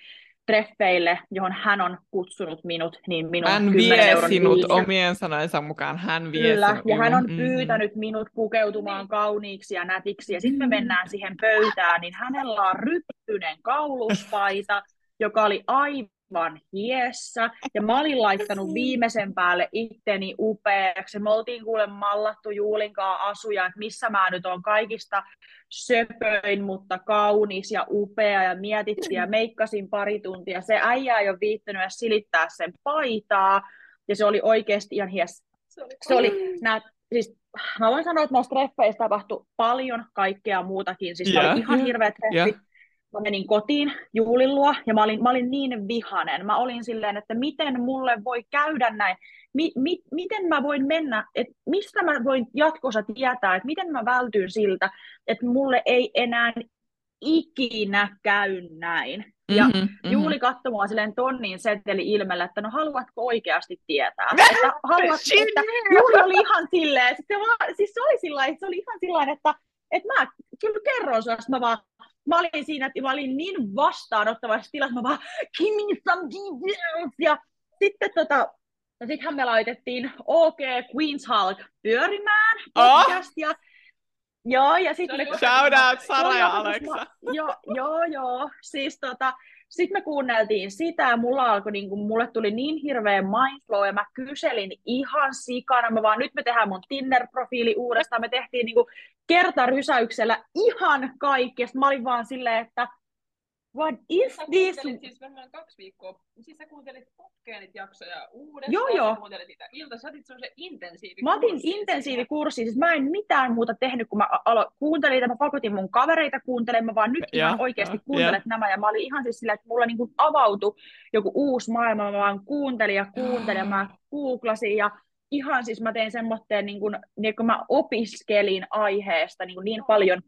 treffeille, johon hän on kutsunut minut, niin minun Hän vie sinut viisi. omien sanojensa mukaan, hän vie Kyllä, sinut. ja hän on pyytänyt minut pukeutumaan kauniiksi ja nätiksi, ja sitten me mennään siihen pöytään, niin hänellä on ryppyinen kauluspaita, joka oli aivan aivan hiessä. Ja mä olin laittanut viimeisen päälle itteni upeaksi. Me oltiin kuule mallattu Juulinkaan asuja, että missä mä nyt on kaikista söpöin, mutta kaunis ja upea. Ja mietittiin ja meikkasin pari tuntia. Se äijä ei ole viittänyt silittää sen paitaa. Ja se oli oikeasti ihan hiessä. Se oli, se oli nää, siis mä voin sanoa, että noista treffeistä tapahtui paljon kaikkea muutakin. Siis yeah, oli ihan hirveä treffi. Yeah mä menin kotiin Juulin luo ja mä olin, mä olin niin vihanen. Mä olin silleen, että miten mulle voi käydä näin. Mi, mi, miten mä voin mennä, että mistä mä voin jatkossa tietää, että miten mä vältyn siltä, että mulle ei enää ikinä käy näin. Ja mm-hmm, mm-hmm. Juuli katsoi mua silleen tonnin seteli ilmellä, että no haluatko oikeasti tietää? että, haluat, että Juuli oli ihan silleen, sitten vaan, siis se oli, sillä se oli ihan sillä että, että mä kyllä kerron sulle, mä vaan mä olin siinä, että mä olin niin vastaanottavassa tilassa, mä vaan, give me some details, ja sitten tota, ja sittenhän me laitettiin OK Queen's Hulk pyörimään oh. podcastia. Joo, ja sitten me... Shout out Sara ja Aleksa. Joo, joo, joo. Siis tota, sitten me kuunneltiin sitä ja mulla alkoi, niin kuin, mulle tuli niin hirveä mindflow ja mä kyselin ihan sikana. Mä vaan nyt me tehdään mun Tinder-profiili uudestaan. Me tehtiin niin kertarysäyksellä ihan kaikki. Sitten mä olin vaan silleen, että What is sä this? siis varmaan kaksi viikkoa, siis sä kuuntelit putkeen jaksoja uudestaan, joo, joo. kuuntelit niitä ilta, sä otit semmoisen intensiivikurssin. Mä otin intensiivikurssin, siis mä en mitään muuta tehnyt, kun mä alo- kuuntelin niitä, mä pakotin mun kavereita kuuntelemaan, vaan nyt ja, mä oikeasti ja, kuuntelen ja. nämä, ja mä olin ihan siis sillä, että mulla niinku avautui joku uusi maailma, mä vaan kuuntelin ja kuuntelin, ja mä googlasin, ja ihan siis mä tein semmoitteen, niin kun, niin kun mä opiskelin aiheesta niin, niin paljon,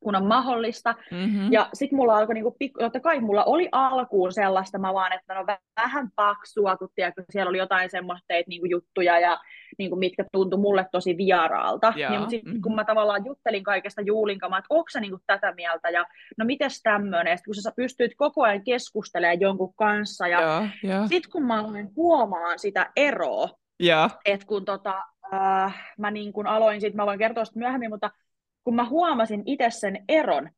kun on mahdollista. Mm-hmm. Ja sitten mulla alkoi, niinku, totta kai mulla oli alkuun sellaista, mä vaan, että no vähän paksua, kun tiedätkö, siellä oli jotain semmoista niinku, juttuja, ja niinku, mitkä tuntui mulle tosi vieraalta. Yeah. Niin, mutta sitten mm-hmm. kun mä tavallaan juttelin kaikesta Juulin kanssa, että onko sä niinku, tätä mieltä, ja no mites tämmöinen, kun sä pystyt koko ajan keskustelemaan jonkun kanssa, ja yeah, yeah. sitten kun mä aloin huomaan sitä eroa, yeah. että kun tota, äh, mä niin kun aloin, sit mä voin kertoa sitä myöhemmin, mutta kun mä huomasin itse sen eron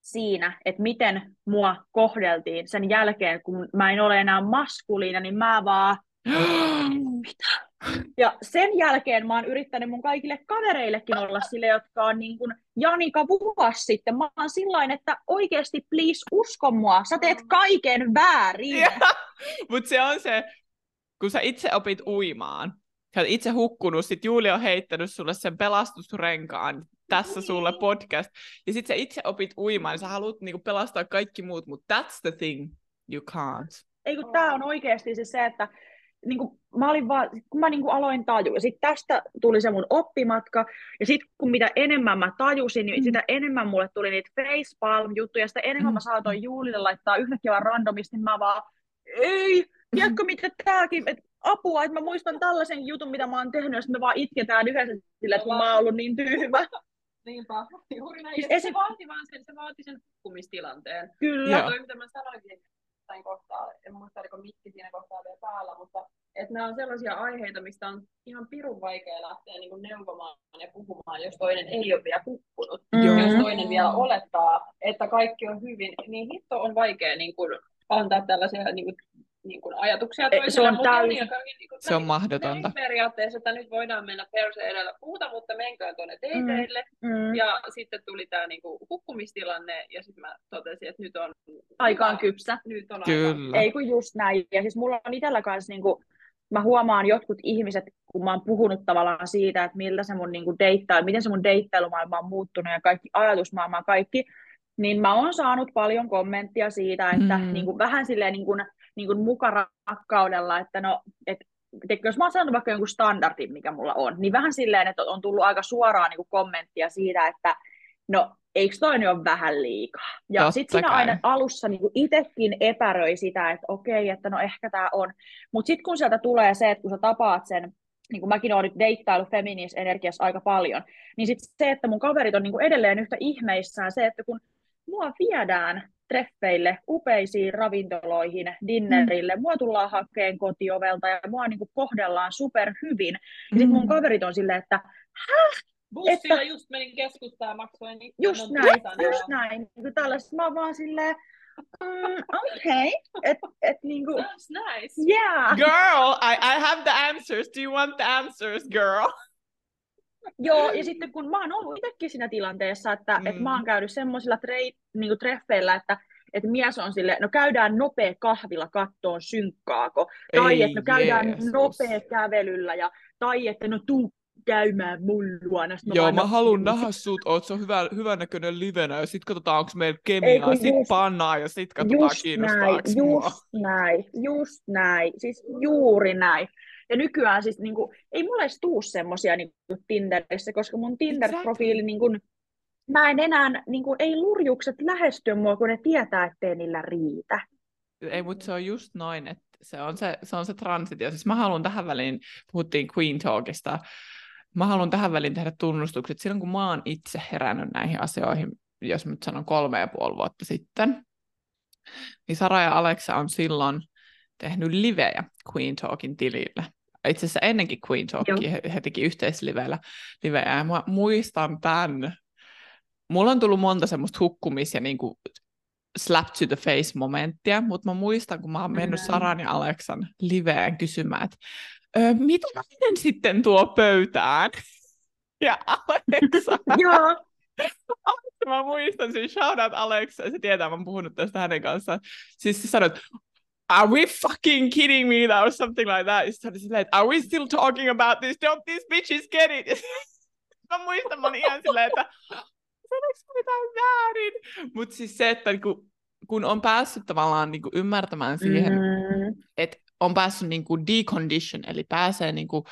siinä, että miten mua kohdeltiin sen jälkeen, kun mä en ole enää maskuliina, niin mä vaan, mitä? Ja sen jälkeen mä oon yrittänyt mun kaikille kavereillekin olla sille, jotka on niin kuin Janika vuosi sitten. Mä oon sillain, että oikeasti please usko mua, sä teet kaiken väärin. Mutta se on se, kun sä itse opit uimaan, sä oot itse hukkunut, sit Julia on heittänyt sulle sen pelastusrenkaan, tässä sulle podcast. Ja sit sä itse opit uimaan, niin sä haluat niinku pelastaa kaikki muut, mutta that's the thing, you can't. Ei kun tää on oikeasti siis se, että niin kuin, mä olin vaan, kun mä niin kuin aloin tajua, ja sitten tästä tuli se mun oppimatka, ja sitten kun mitä enemmän mä tajusin, niin mm. sitä enemmän mulle tuli niitä facepalm-juttuja, ja sitä enemmän mm. mä saatoin Juulille laittaa yhtäkkiä vaan randomisti, niin mä vaan, ei, tiedätkö mitä tääkin, että apua, että mä muistan tällaisen jutun, mitä mä oon tehnyt, ja me vaan itketään yhdessä sillä, että mä oon ollut niin tyhmä. Niinpä, juuri näin. Siis se vaati vaan sen, se vaati sen hukkumistilanteen. Kyllä. Ja toi, mitä mä sanoinkin jossain kohtaa, en muista oliko mikki siinä kohtaa vielä päällä, mutta että nämä on sellaisia aiheita, mistä on ihan pirun vaikea lähteä niin kuin neuvomaan ja puhumaan, jos toinen ei ole vielä hukkunut. Mm. Jos toinen vielä olettaa, että kaikki on hyvin, niin hitto on vaikea niin kuin, antaa tällaisia niin kuin, niin kuin ajatuksia toiselle, se on, mutta täys... niin, niin kuin, se on mahdotonta. Periaatteessa, että nyt voidaan mennä perse edellä puuta, mutta menkää tuonne teiteille. Mm. Mm. Ja sitten tuli tämä niin kuin, hukkumistilanne, ja sitten mä totesin, että nyt on... Aika on kypsä. Nyt on Kyllä. Aika. Ei kun just näin. Ja siis mulla on itsellä kanssa, niin kuin, mä huomaan jotkut ihmiset, kun mä oon puhunut tavallaan siitä, että miltä se mun niin kuin deittailu, miten se mun deittailumaailma on muuttunut ja kaikki ajatusmaailma, kaikki, niin mä oon saanut paljon kommenttia siitä, että mm. niin kuin, vähän silleen niin kuin, niin kuin mukarakkaudella, että no, et, et, jos mä oon sanonut vaikka jonkun standardin, mikä mulla on, niin vähän silleen, että on tullut aika suoraan niin kuin kommenttia siitä, että no, eikö toi nyt ole vähän liikaa? Ja sitten siinä kai. aina alussa niin itsekin epäröi sitä, että okei, että no ehkä tämä on. Mutta sitten kun sieltä tulee se, että kun sä tapaat sen, niin kuin mäkin olen nyt deittailu feminis-energiassa aika paljon, niin sitten se, että mun kaverit on niin kuin edelleen yhtä ihmeissään, se, että kun mua viedään treffeille, upeisiin ravintoloihin, dinnerille. Mm. Mua tullaan hakeen kotiovelta ja mua niin kuin kohdellaan super hyvin. Ja mm. sitten mun kaverit on silleen, että häh? Bussilla että, just menin keskustaan maksoin itse Just näin, just näin. Niin tällaista mä vaan silleen, Mm, okay. Et, et niinku... Sounds nice. Yeah. Girl, I, I have the answers. Do you want the answers, girl? Joo, ja sitten kun mä oon ollut itsekin siinä tilanteessa, että mm. et mä oon käynyt semmoisilla niinku treffeillä, että et mies on sille, no käydään nopea kahvilla kattoon synkkaako, tai että no käydään Jeesus. nopea kävelyllä, ja, tai että no tuu käymään mun luona. Mä Joo, mä haluan nähdä sut, oot se on hyvä, hyvänäköinen livenä, ja sit katsotaan, onko meillä kemiaa, sit just, pannaan, ja sit katsotaan, kiinnostaako Just näin, just näin, siis juuri näin. Ja nykyään siis niin kuin, ei mulle edes tuu semmosia niin Tinderissä, koska mun Tinder-profiili niin kuin, mä en enää, niin kuin, ei lurjukset lähestyä mua, kun ne tietää, ettei niillä riitä. Ei, mutta se on just noin, että se on se, se, on se transitio. Siis mä haluan tähän väliin, puhuttiin Queen Talkista, mä haluan tähän väliin tehdä tunnustukset. Silloin kun mä oon itse herännyt näihin asioihin, jos nyt sanon kolme ja puoli vuotta sitten, niin Sara ja Alexa on silloin tehnyt livejä Queen Talkin tilille. Itse asiassa ennenkin Queen Talkia he, he teki yhteisliveillä livejä, ja mä muistan tämän. Mulla on tullut monta semmoista hukkumis- ja niinku slap to the face momenttia, mutta mä muistan, kun mä oon mennyt Saran ja Aleksan liveen kysymään, että mitä nainen sitten tuo pöytään? Ja Aleksa, Joo. mä muistan siis shout out Alex, se tietää, mä oon puhunut tästä hänen kanssaan. Siis se sanoi, että are we fucking kidding me or something like that. Silleen, että are we still talking about this? Don't these bitches get it? mä muistan, mä olin ihan silleen, että sanoinko mitään väärin? Mutta siis se, että kun, kun on päässyt tavallaan niin kuin ymmärtämään siihen, mm. että on päässyt niin kuin decondition, eli pääsee niin kuin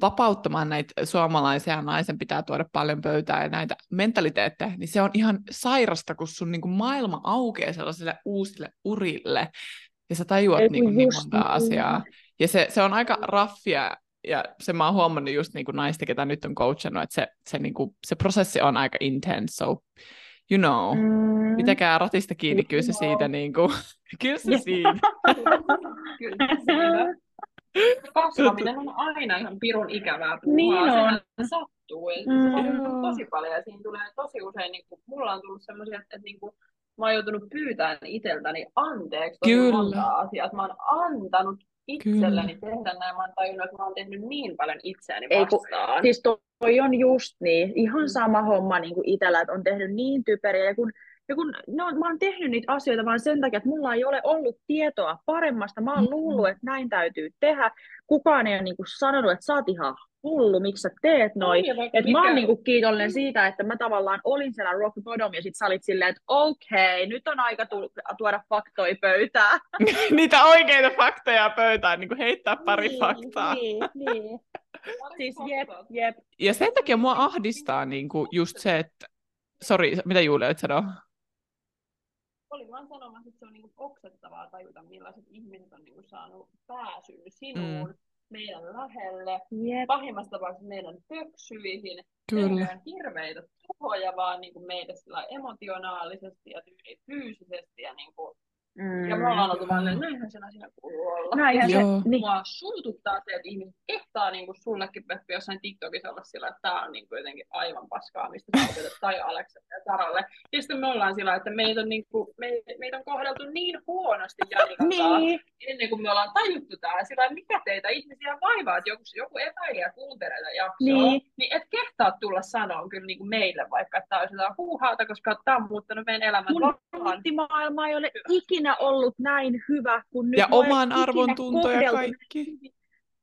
vapauttamaan näitä suomalaisia, naisen pitää tuoda paljon pöytää ja näitä mentaliteetteja, niin se on ihan sairasta, kun sun niin kuin maailma aukeaa sellaisille uusille urille, ja sä tajuat Ei, niin, kuin niin monta niin. asiaa. Ja se, se on aika raffia, ja se mä oon huomannut just niin kuin naista, ketä nyt on coachannut, että se, se, niin kuin, se prosessi on aika intense, so you know, mm. pitäkää ratista kiinni, kyllä se siitä niin kuin, kyllä se siinä. kyllä se. Kasvaminen on aina ihan pirun ikävää puhua. Niin on. Se sattuu. Ja mm. se on tosi paljon ja siinä tulee tosi usein, niin kuin, mulla on tullut sellaisia, että, että niin kuin, mä oon joutunut pyytämään itseltäni anteeksi tosi Kyllä. monta asiaa. Mä oon antanut itselleni Kyllä. tehdä näin. Mä oon tajunnut, että mä oon tehnyt niin paljon itseäni vastaan. Ei, kun, siis toi on just niin. Ihan mm. sama homma niin kuin itsellä, että on tehnyt niin typeriä. Ja kun, ja kun no, mä oon tehnyt niitä asioita vaan sen takia, että mulla ei ole ollut tietoa paremmasta. Mä oon luullut, että näin täytyy tehdä. Kukaan ei ole niin kuin sanonut, että sä oot ihan hullu, miksi sä teet noin. Et mä oon niinku kiitollinen mm. siitä, että mä tavallaan olin siellä rock bottom ja sit sä olit silleen, että okei, okay, nyt on aika tu- tuoda faktoja pöytään. Niitä oikeita faktoja pöytään, niin kuin heittää pari niin, faktaa. Niin, niin. siis jep, jep. Ja sen takia mua ahdistaa niin kuin just se, että... Sori, mitä Julia olet sanoa? Olin vaan sanomassa, että se on niin kuin oksettavaa tajuta, millaiset ihmiset on niin kuin saanut pääsyä sinuun. Mm meidän lähelle, yep. pahimmassa tapauksessa meidän pöksyihin, Kyllä. hirveitä tuhoja vaan niin kuin meitä emotionaalisesti ja fyysisesti ja niin kuin Mm. Ja me ollaan oltu vaan, että näinhän sen asian kuuluu olla. Näinhän se, niin. Mua suututtaa se, että ihmiset kehtaa niin kuin sullekin Peppi jossain TikTokissa olla sillä, että tämä on niin kuin jotenkin aivan paskaa, mistä sä opetat, tai Alekselle ja Saralle. Ja sitten me ollaan sillä, että meitä on, niin kuin, me, meitä on kohdeltu niin huonosti Janikan niin. ennen kuin me ollaan tajuttu tämä. Sillä mikä teitä ihmisiä vaivaa, että joku, joku epäilijä kuuntelee tätä jaksoa, niin. niin et kehtaa tulla sanoa kyllä niin kuin meille vaikka, että tämä on sitä huuhaata, koska tämä on muuttanut meidän elämän. Mun maailma ei ole ikinä ikinä ollut näin hyvä kuin nyt. Ja oman arvon tunto ja kaikki.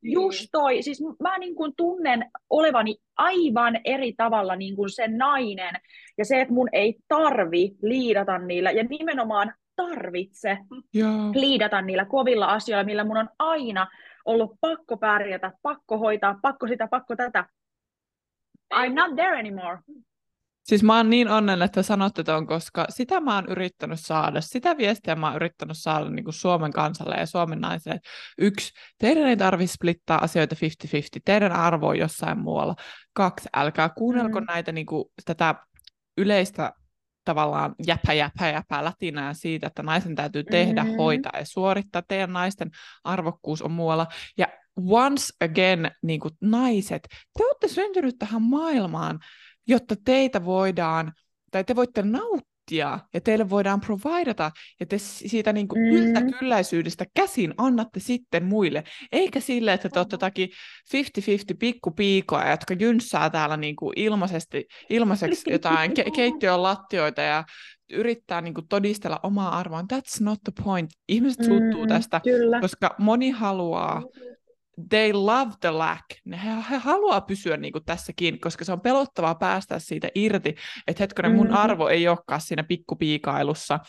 Just toi, siis mä niin kuin tunnen olevani aivan eri tavalla niin kuin se nainen, ja se, että mun ei tarvi liidata niillä, ja nimenomaan tarvitse yeah. liidata niillä kovilla asioilla, millä mun on aina ollut pakko pärjätä, pakko hoitaa, pakko sitä, pakko tätä. I'm not there anymore. Siis mä oon niin onnellinen, että sanotte ton, koska sitä mä oon yrittänyt saada, sitä viestiä mä oon yrittänyt saada niin kuin Suomen kansalle ja Suomen naisille. Yksi, teidän ei tarvitse splittaa asioita 50-50, teidän arvo on jossain muualla. Kaksi, älkää kuunnelko mm. näitä niin kuin, tätä yleistä tavallaan jäpä, jäpä, jäpä latinaa siitä, että naisen täytyy tehdä, mm-hmm. hoitaa ja suorittaa. Teidän naisten arvokkuus on muualla. Ja once again, niin kuin naiset, te olette syntynyt tähän maailmaan jotta teitä voidaan, tai te voitte nauttia, ja teille voidaan providata, ja te siitä niin kuin mm. yltäkylläisyydestä käsin annatte sitten muille. Eikä sille, että te olette jotakin 50-50 pikkupiikoja, jotka jynssää täällä niin kuin ilmaisesti, ilmaiseksi jotain ke- keittiön lattioita ja yrittää niin kuin todistella omaa arvoa. That's not the point. Ihmiset suuttuu mm, tästä, kyllä. koska moni haluaa they love the lack. Ne, he, he haluaa pysyä niin kuin tässäkin, koska se on pelottavaa päästä siitä irti, että hetkonen, mun mm-hmm. arvo ei olekaan siinä pikkupiikailussa,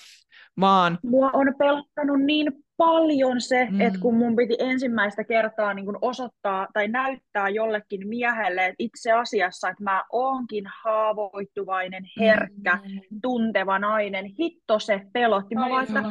vaan... Mua on pelottanut niin paljon se, Mm. että kun mun piti ensimmäistä kertaa niin osoittaa tai näyttää jollekin miehelle, että itse asiassa, että mä oonkin haavoittuvainen, herkkä, Mm. tunteva nainen, hitto se pelotti. Mä vaan, että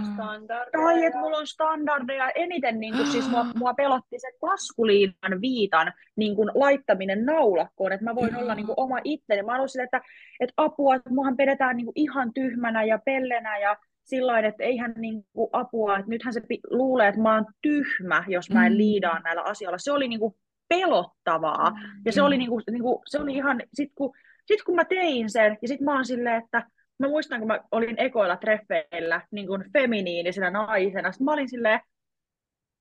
Joo. tai että mulla on standardeja. Eniten niin kuin, siis mua, mua pelotti se taskuliinan viitan niin kuin, laittaminen naulakkoon, että mä voin Joo. olla niin kuin, oma itseni. Mä olen että, että apua, että muahan pidetään niin kuin, ihan tyhmänä ja pellenä ja sillä että eihän niin kuin, apua, että nythän se pi- luulee, että mä oon tyhmä, jos mä en Mm. liidaa näillä asioilla. Se oli niin kuin, pelottavaa. Ja se oli, niinku, niinku, se oli ihan, sit kun, sit kun mä tein sen, ja sit mä oon silleen, että mä muistan, kun mä olin ekoilla treffeillä niin kuin feminiinisenä naisena, sit mä olin silleen,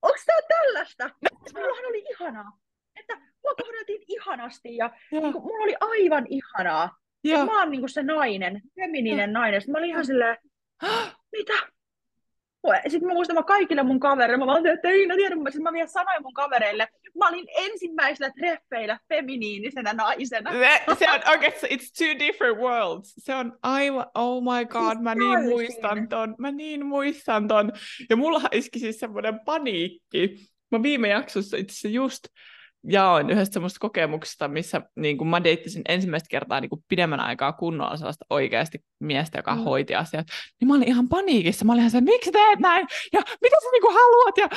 onks tää tällaista? Mullahan oli ihanaa, että mua kohdeltiin ihanasti, ja Joo. niin kuin, mulla oli aivan ihanaa. Ja mä oon niin kuin se nainen, feminiininen nainen. Sitten mä olin ihan silleen, mitä? Sitten mä muistan mä kaikille mun kavereille, mä vaan että ei, mä tiedän, sitten mä vielä sanoin mun kavereille, mä olin ensimmäisillä treffeillä feminiinisenä naisena. Se, se on oikeasti, it's two different worlds. Se on aivan, oh my god, Siis mä niin täysin. muistan ton, mä niin muistan ton. Ja mulla iski siis semmoinen paniikki. Mä viime jaksossa itse just jaoin yhdestä semmoista kokemuksesta, missä niin kun mä deittasin ensimmäistä kertaa niin kun pidemmän aikaa kunnolla sellaista oikeasti miestä, joka Mm. hoiti asiat. Niin mä olin ihan paniikissa. Mä olin ihan se, miksi teet näin? Ja mitä sä niin haluat? Ja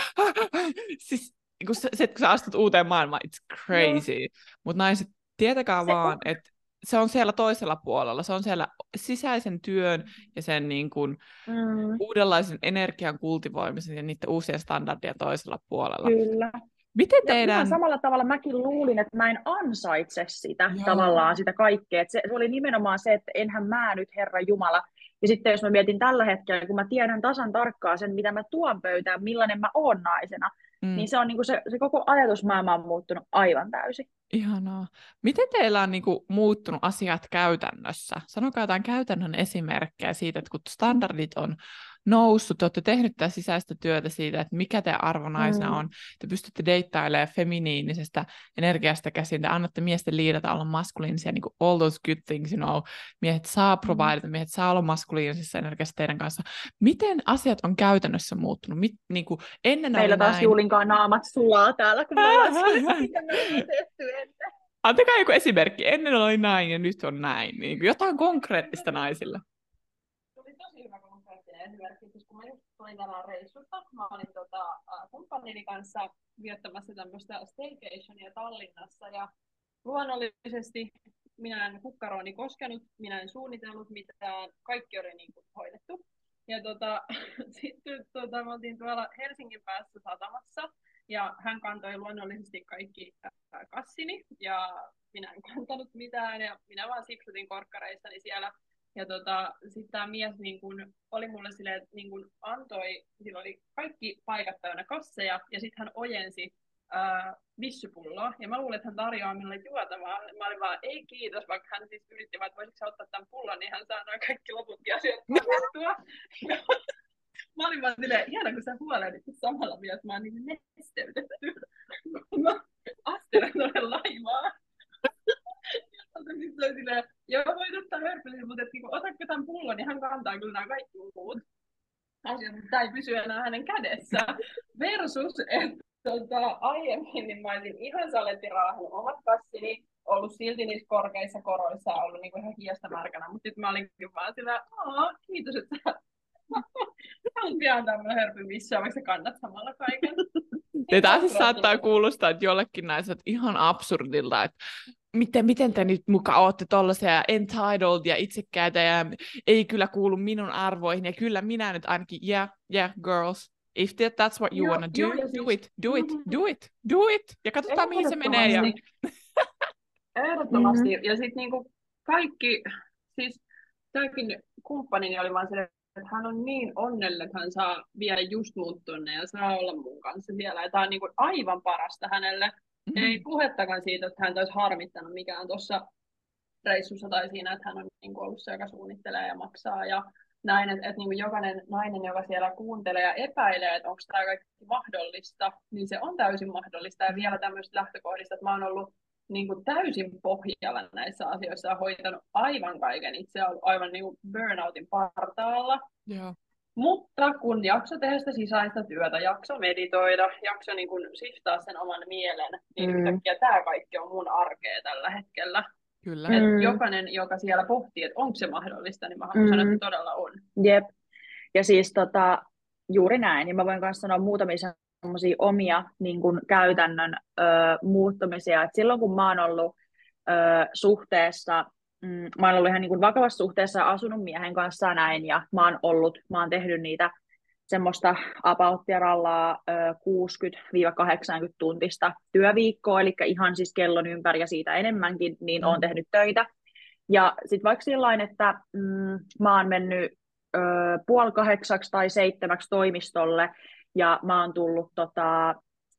siis kun se, se, että kun sä astut uuteen maailmaan, it's crazy. Mutta naiset, tietäkää Se vaan, on. että se on siellä toisella puolella. Se on siellä sisäisen työn ja sen niin kuin Mm, uudenlaisen energian kultivoimisen ja niiden uusien standardien toisella puolella. kyllä. Miten Ja teidän... ihan samalla tavalla mäkin luulin, että mä en ansaitse sitä Joo. tavallaan, sitä kaikkea. Se, se oli nimenomaan se, että enhän mä nyt Herra Jumala. Ja sitten jos mä mietin tällä hetkellä, kun mä tiedän tasan tarkkaan sen, mitä mä tuon pöytään, millainen mä oon naisena, Mm, niin se on niinku se, se koko ajatusmaailma on muuttunut aivan täysin. Ihanaa. Miten teillä on niin kuin, muuttunut asiat käytännössä? Sanokaa jotain käytännön esimerkkejä siitä, että kun standardit on noussut, te olette tehnyt tätä sisäistä työtä siitä, että mikä te arvo naisena Mm. on. Te pystytte deittailemaan feminiinisestä energiasta käsin, te annatte miesten liidata olla maskuliinisia, niin kuin all those good things, you know. Miehet saa Mm. provide, miehet saa olla maskuliinisessa energiassa teidän kanssa. Miten asiat on käytännössä muuttunut? Mit, niin kuin, ennen Meillä taas näin. Juulinkaan naamat sulaa täällä, kun me ollaan mitä me ollaan tehty ennen. Antakaa joku esimerkki. Ennen oli näin ja nyt on näin. Niin jotain konkreettista naisille. Esimerkki, koska kun mä just tulin tänään reissusta, mä olin tota, kumppanini kanssa viettämässä tämmöistä staycationia Tallinnassa ja luonnollisesti minä en kukkarooni koskenut, minä en suunnitellut mitään, kaikki oli niin kuin hoidettu. Ja tota, sitten tota, me oltiin tuolla Helsingin päässä satamassa ja hän kantoi luonnollisesti kaikki kassini ja minä en kantanut mitään ja minä vaan sipsutin korkkareissani siellä ja tota, sitten tämä mies niin kun, oli mulle silleen, että niin kun antoi, sillä oli kaikki paikat täynnä kasseja, ja sitten hän ojensi ää, vissypulloa, ja mä luulin, että hän tarjoaa minulle juotavaa. Mä olin vaan, ei kiitos, vaikka hän siis yritti vaan, että voisitko sä ottaa tämän pullon, niin hän saa noin kaikki loputkin asiat korjattua. mä olin vaan silleen, ihana, kun sä huolehdit samalla vielä, että mä oon niin nesteytetty. mä astelen tuonne laivaan. Se oli silleen, joo, voit ottaa hörpelin, mutta et, niinku, otatko tämän pullon, niin hän kantaa kyllä nämä kaikki muut asiat, mutta tämä ei pysy enää hänen kädessä. Versus, että tota, aiemmin niin mä olisin ihan salettiraahan omat kassini, ollut silti niissä korkeissa koroissa ollut niinku ihan hiestä märkänä, mutta sitten mä olin kyllä vaan sillä, Aa, kiitos, että haluat pian tämmöinen hörpyn missään, vaikka sä kannat samalla kaiken. Ja tämä siis saattaa kuulostaa, että jollekin naiset ihan absurdilta, että miten, miten te nyt muka olette tollaisia entitled ja itsekkäitä ja ei kyllä kuulu minun arvoihin ja kyllä minä nyt ainakin, yeah, yeah, girls, if that, that's what you Joo, wanna do, joo, do siis- it, do it, do it, do it, ja katsotaan mihin se menee. Ja... Ehdottomasti. Mhm. Ja sitten niinku kaikki, siis tämäkin kumppanini oli vaan se, että hän on niin onnellinen, että hän saa viedä just mut tonne ja saa olla mun kanssa siellä. Ja tämä on niinku aivan parasta hänelle. Mm-hmm. Ei puhettakaan siitä, että hän olisi harmittanut mikään tuossa reissussa tai siinä, että hän on niin kuin ollut se, joka suunnittelee ja maksaa ja näin, että, että niin kuin jokainen nainen, joka siellä kuuntelee ja epäilee, että onko tämä kaikki mahdollista, niin se on täysin mahdollista ja vielä tämmöistä lähtökohdista, että mä oon ollut niin kuin täysin pohjalla näissä asioissa ja hoitanut aivan kaiken itse, ollut aivan niin kuin burnoutin partaalla, Joo. Mutta kun jakso tehdä sitä sisäistä työtä, jakso meditoida, jakso niin kun siftaa sen oman mielen, niin mm. yhtäkkiä tämä kaikki on mun arkea tällä hetkellä. Kyllä. Et mm. jokainen, joka siellä pohtii, että onko se mahdollista, niin mä haluan mm. sanoa, että todella on. Jep. Ja siis tota, juuri näin, niin mä voin myös sanoa muutamia semmoisia omia niin kuin käytännön ö, muuttumisia. Et silloin kun mä oon ollut ö, suhteessa, mm, mä oon ollut ihan niin kuin vakavassa suhteessa asunut miehen kanssa näin, ja mä oon ollut, mä oon tehnyt niitä semmoista apauttia rallaa 60-80 tuntista työviikkoa, eli ihan siis kellon ympäri ja siitä enemmänkin, niin olen mm. tehnyt töitä. Ja sitten vaikka sillä että mm, mä oon mennyt ö, puoli kahdeksaksi tai seitsemäksi toimistolle, ja mä oon tullut tota,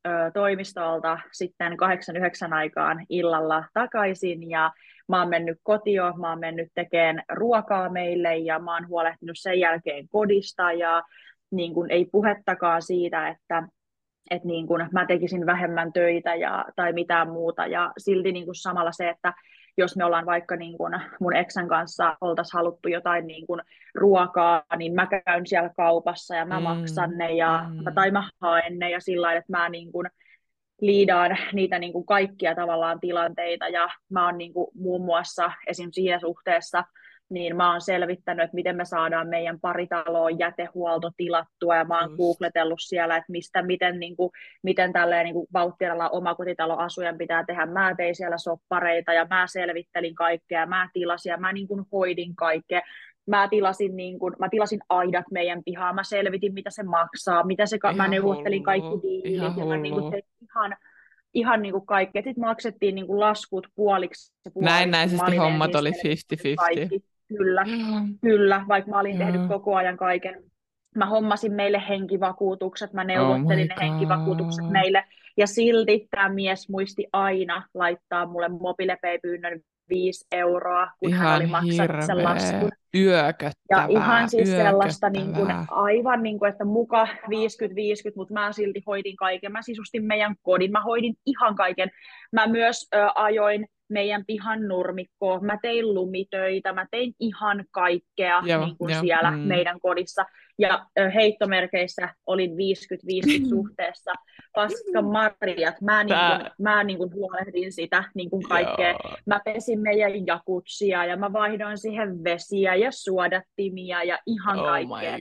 ö, toimistolta sitten kahdeksan yhdeksän aikaan illalla takaisin, ja mä oon mennyt kotio, mä oon mennyt tekemään ruokaa meille, ja mä oon huolehtinut sen jälkeen kodista, ja niin kuin, ei puhettakaan siitä, että että niin kuin mä tekisin vähemmän töitä ja, tai mitään muuta. Ja silti niin kuin samalla se, että jos me ollaan vaikka niin kuin mun eksän kanssa oltaisiin haluttu jotain niin kuin ruokaa, niin mä käyn siellä kaupassa ja mä mm, maksan ne ja, mm. tai mä haen ne ja sillä että mä niin kuin liidaan niitä niin kuin kaikkia tavallaan tilanteita ja mä oon niin kuin muun muassa esim. siinä suhteessa niin mä oon selvittänyt, että miten me saadaan meidän paritaloon jätehuolto tilattua, ja mä oon googletellut siellä, että mistä, miten, niin kuin, miten tälleen niin vauhtialalla omakotitaloasujan pitää tehdä. Mä tein siellä soppareita, ja mä selvittelin kaikkea, mä tilasin, ja mä niin kuin hoidin kaikkea. Mä tilasin, niin kuin, mä tilasin aidat meidän pihaan, mä selvitin, mitä se maksaa, mitä se, ihan mä neuvottelin hullu. kaikki diilit, ja mä niin kuin tein ihan, ihan niin kuin kaikki. Sitten maksettiin niin kuin laskut puoliksi. puoliksi näin, näin, siis hommat oli 50-50. Kyllä, mm. kyllä, vaikka mä olin tehnyt koko ajan kaiken. Mä hommasin meille henkivakuutukset, mä neuvottelin oh ne henkivakuutukset meille, ja silti tämä mies muisti aina laittaa mulle mobilepay-pyynnön 5 euroa, kun Ihan hän oli maksanut sen laskun. Yököttävää, Ja ihan siis sellaista niin kuin, aivan niin kuin, että muka 50-50, mutta mä silti hoidin kaiken. Mä sisustin meidän kodin, mä hoidin ihan kaiken. Mä myös ö, ajoin meidän pihan nurmikkoa, mä tein lumitöitä, mä tein ihan kaikkea joo, niin kuin jo, siellä mm. meidän kodissa. Ja heittomerkeissä olin 50-50 suhteessa. Paska Marjat, mä, niin kuin, mä niin kuin huolehdin sitä niin kuin kaikkea. Joo. Mä pesin meidän jakutsia ja mä vaihdoin siihen vesiä ja suodattimia ja ihan oh kaikkea.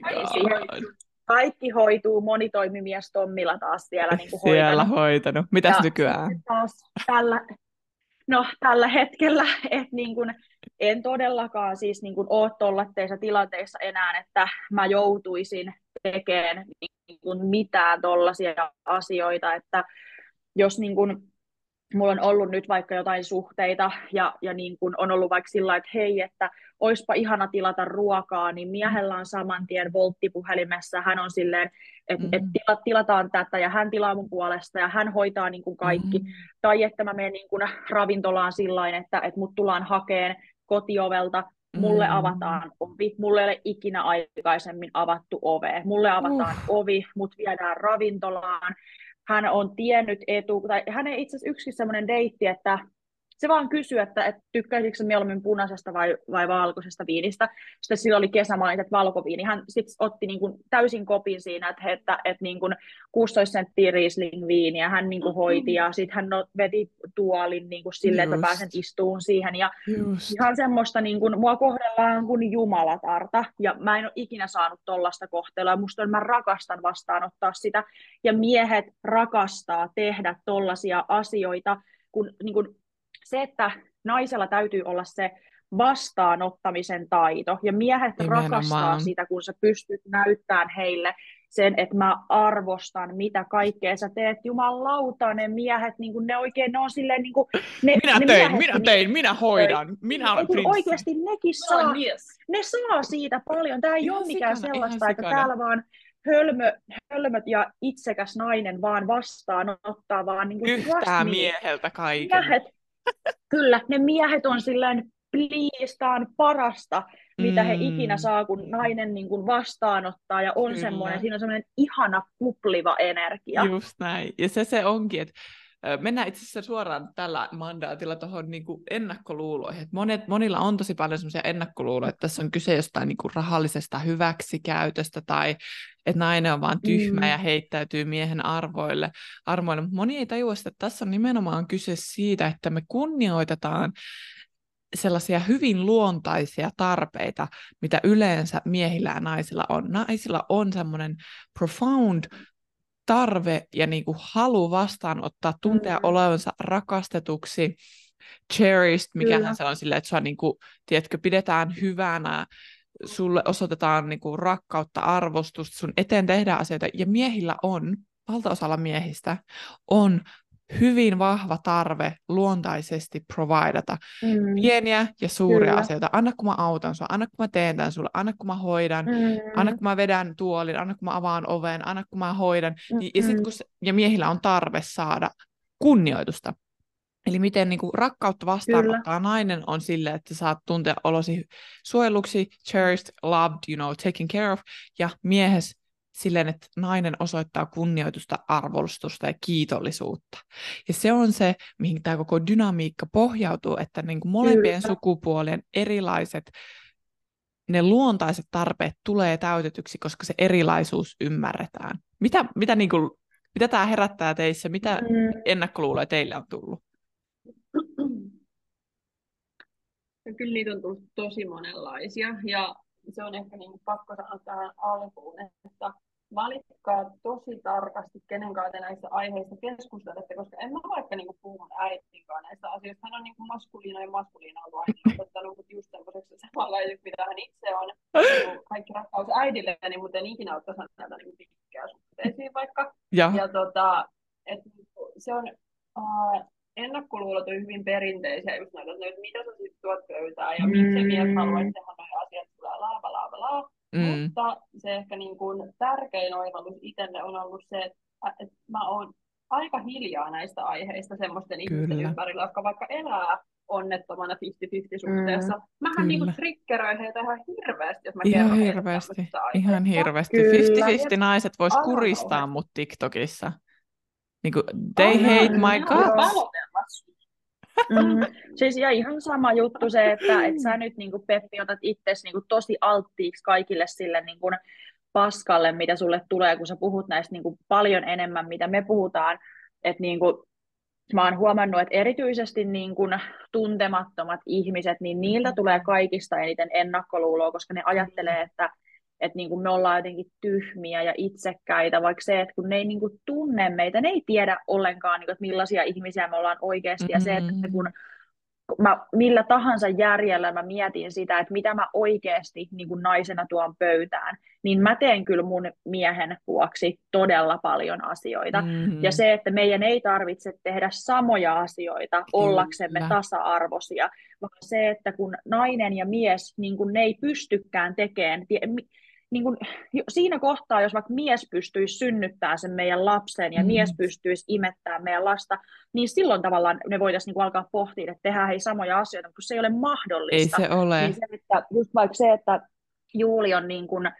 Kaikki hoituu, monitoimimies Tommilla taas siellä niin kuin Siellä hoitanut. hoitanut. Mitäs ja nykyään? Taas tällä, No tällä hetkellä et niin kun, en todellakaan siis niin kun ole tuollaisessa tilanteessa enää, että mä joutuisin tekemään niin kun mitään tuollaisia asioita, että jos niin kun, mulla on ollut nyt vaikka jotain suhteita ja, ja niin kun on ollut vaikka sillä että hei, että oispa ihana tilata ruokaa, niin miehellä on saman tien volttipuhelimessa, hän on silleen, että mm. et tila, tilataan tätä ja hän tilaa mun puolesta ja hän hoitaa niin kuin kaikki. Mm. Tai että mä menen niin kuin ravintolaan sillä että, että mut tullaan hakeen kotiovelta, mulle mm. avataan ovi, mulle ei ole ikinä aikaisemmin avattu ove, mulle avataan uh. ovi, mut viedään ravintolaan, hän on tiennyt etu, tai hän ei itse asiassa yksikin semmoinen deitti, että se vaan kysyi, että, että tykkäisikö se mieluummin punaisesta vai, vai valkoisesta viinistä. Sitten sillä oli kesämaiset valkoviini. Hän sitten otti niin kuin täysin kopin siinä, että, että, että niin kuin 16 senttiä Riesling viiniä hän niin kuin hoiti ja sitten hän no, veti tuolin niin kuin silleen, Just. että pääsen istuun siihen. Ja Just. ihan semmoista, niin kuin, mua kohdellaan kuin jumalatarta ja mä en ole ikinä saanut tollasta kohtelua. Musta on, mä rakastan vastaanottaa sitä ja miehet rakastaa tehdä tollaisia asioita, kun niin kuin, se, että naisella täytyy olla se vastaanottamisen taito, ja miehet Nimenomaan. rakastaa sitä, kun sä pystyt näyttämään heille sen, että mä arvostan, mitä kaikkea sä teet. Jumalauta, ne miehet, niin kuin ne oikein, ne on silleen... Niin kuin, ne, minä ne tein, miehet, minä niin tein, minä hoidan, niin, minä olen prinssi. Oikeasti nekin saa, oh, yes. ne saa siitä paljon. Tämä ei ihan ole mikään sikana, sellaista, että täällä vaan hölmö, hölmöt ja itsekäs nainen vaan vastaanottaa, vaan niin kuin Yhtään mieheltä kaiken. Miehet, Kyllä, ne miehet on silleen, pliistaan parasta, mitä mm. he ikinä saa, kun nainen niin kuin vastaanottaa ja on Kyllä. semmoinen, siinä on semmoinen ihana kupliva energia. Just näin. Ja se se onkin, että Mennään itse asiassa suoraan tällä mandaatilla tuohon niin ennakkoluuloihin. Et monet, monilla on tosi paljon sellaisia ennakkoluuloja, että tässä on kyse jostain niin kuin rahallisesta hyväksikäytöstä tai että nainen on vaan tyhmä mm. ja heittäytyy miehen arvoille. armoille. Moni ei tajua että tässä on nimenomaan kyse siitä, että me kunnioitetaan sellaisia hyvin luontaisia tarpeita, mitä yleensä miehillä ja naisilla on. Naisilla on semmoinen profound tarve ja niin kuin halu vastaanottaa, tuntea mm. olevansa rakastetuksi, cherished, mikä se on silleen, että sua niin kuin, tiedätkö, pidetään hyvänä, sulle osoitetaan niin kuin, rakkautta, arvostusta, sun eteen tehdään asioita, ja miehillä on, valtaosalla miehistä, on hyvin vahva tarve luontaisesti providata mm. pieniä ja suuria Kyllä. asioita. Anna kun mä autan sua, anna kun mä teen tämän sulle, anna kun mä hoidan, mm. anna kun mä vedän tuolin, anna kun mä avaan oven, anna kun mä hoidan. Mm-hmm. Ja, sit, kun se, ja miehillä on tarve saada kunnioitusta. Eli miten niin kuin, rakkautta vastaanottaa nainen on sille, että saat tuntea olosi suojeluksi, cherished, loved, you know, taken care of, ja miehes silleen, että nainen osoittaa kunnioitusta, arvostusta ja kiitollisuutta. Ja se on se, mihin tämä koko dynamiikka pohjautuu, että niin kuin molempien Kyllä. sukupuolien erilaiset ne luontaiset tarpeet tulee täytetyksi, koska se erilaisuus ymmärretään. Mitä, mitä, niin kuin, mitä tämä herättää teissä? Mitä mm. ennakkoluuloja teille on tullut? Ja kyllä niitä on tullut tosi monenlaisia. Ja se on ehkä niin pakko sanoa tähän alkuun, että valitkaa tosi tarkasti, kenen kanssa te näistä aiheista keskustelette, koska en mä vaikka niin puhu mun äitin kanssa näistä asioista. Hän on niin maskuliina ja maskuliina ollut aina opettanut, mutta just semmoiseksi samanlaiseksi, mitä hän itse on. Niin kaikki rakkaus äidille, niin mutta en ikinä ottaisi näitä niin pitkää suhteisiin vaikka. Ja, ja tota, et, se on, uh, ennakkoluulot on hyvin perinteisiä, just näitä, että mitä sä sitten tuot pöytään ja mm. miksi mies haluaisi tehdä noin asiat, tulee laa, laa, laa. Mm. Mutta se ehkä niin kuin tärkein oivallus itselle on ollut se, että, että mä oon aika hiljaa näistä aiheista semmoisten Kyllä. ihmisten ympärillä, jotka vaikka elää onnettomana 50-50 suhteessa. Mm, Mähän niinku triggeröin heitä ihan hirveästi, jos mä ihan kerron hirveästi, ihan hirveästi. 50-50 naiset vois kuristaa mut TikTokissa. Niin kuin, they oh, hate my guts. Mm. Siis ja ihan sama juttu se, että, että sä nyt niin kuin Peppi otat itsesi niin kuin tosi alttiiksi kaikille sille niin kuin paskalle, mitä sulle tulee, kun sä puhut näistä niin kuin paljon enemmän, mitä me puhutaan. Että niin kuin, mä oon huomannut, että erityisesti niin kuin tuntemattomat ihmiset, niin niiltä tulee kaikista eniten ennakkoluuloa, koska ne ajattelee, että että niin kuin me ollaan jotenkin tyhmiä ja itsekkäitä, vaikka se, että kun ne ei niin kuin tunne meitä, ne ei tiedä ollenkaan, niin kuin, että millaisia ihmisiä me ollaan oikeasti, mm-hmm. ja se, että mm-hmm. kun mä millä tahansa järjellä mä mietin sitä, että mitä mä oikeasti niin kuin naisena tuon pöytään, niin mä teen kyllä mun miehen vuoksi todella paljon asioita. Mm-hmm. Ja se, että meidän ei tarvitse tehdä samoja asioita kyllä. ollaksemme tasa-arvoisia, vaan se, että kun nainen ja mies, niin kun ne ei pystykään tekemään, niin kuin, siinä kohtaa, jos vaikka mies pystyisi synnyttämään sen meidän lapsen ja mm. mies pystyisi imettämään meidän lasta, niin silloin tavallaan ne voitaisiin niin alkaa pohtia, että tehdään hei samoja asioita, mutta se ei ole mahdollista. Ei se ole. Niin se, että just vaikka se, että Juuli on niin kuin,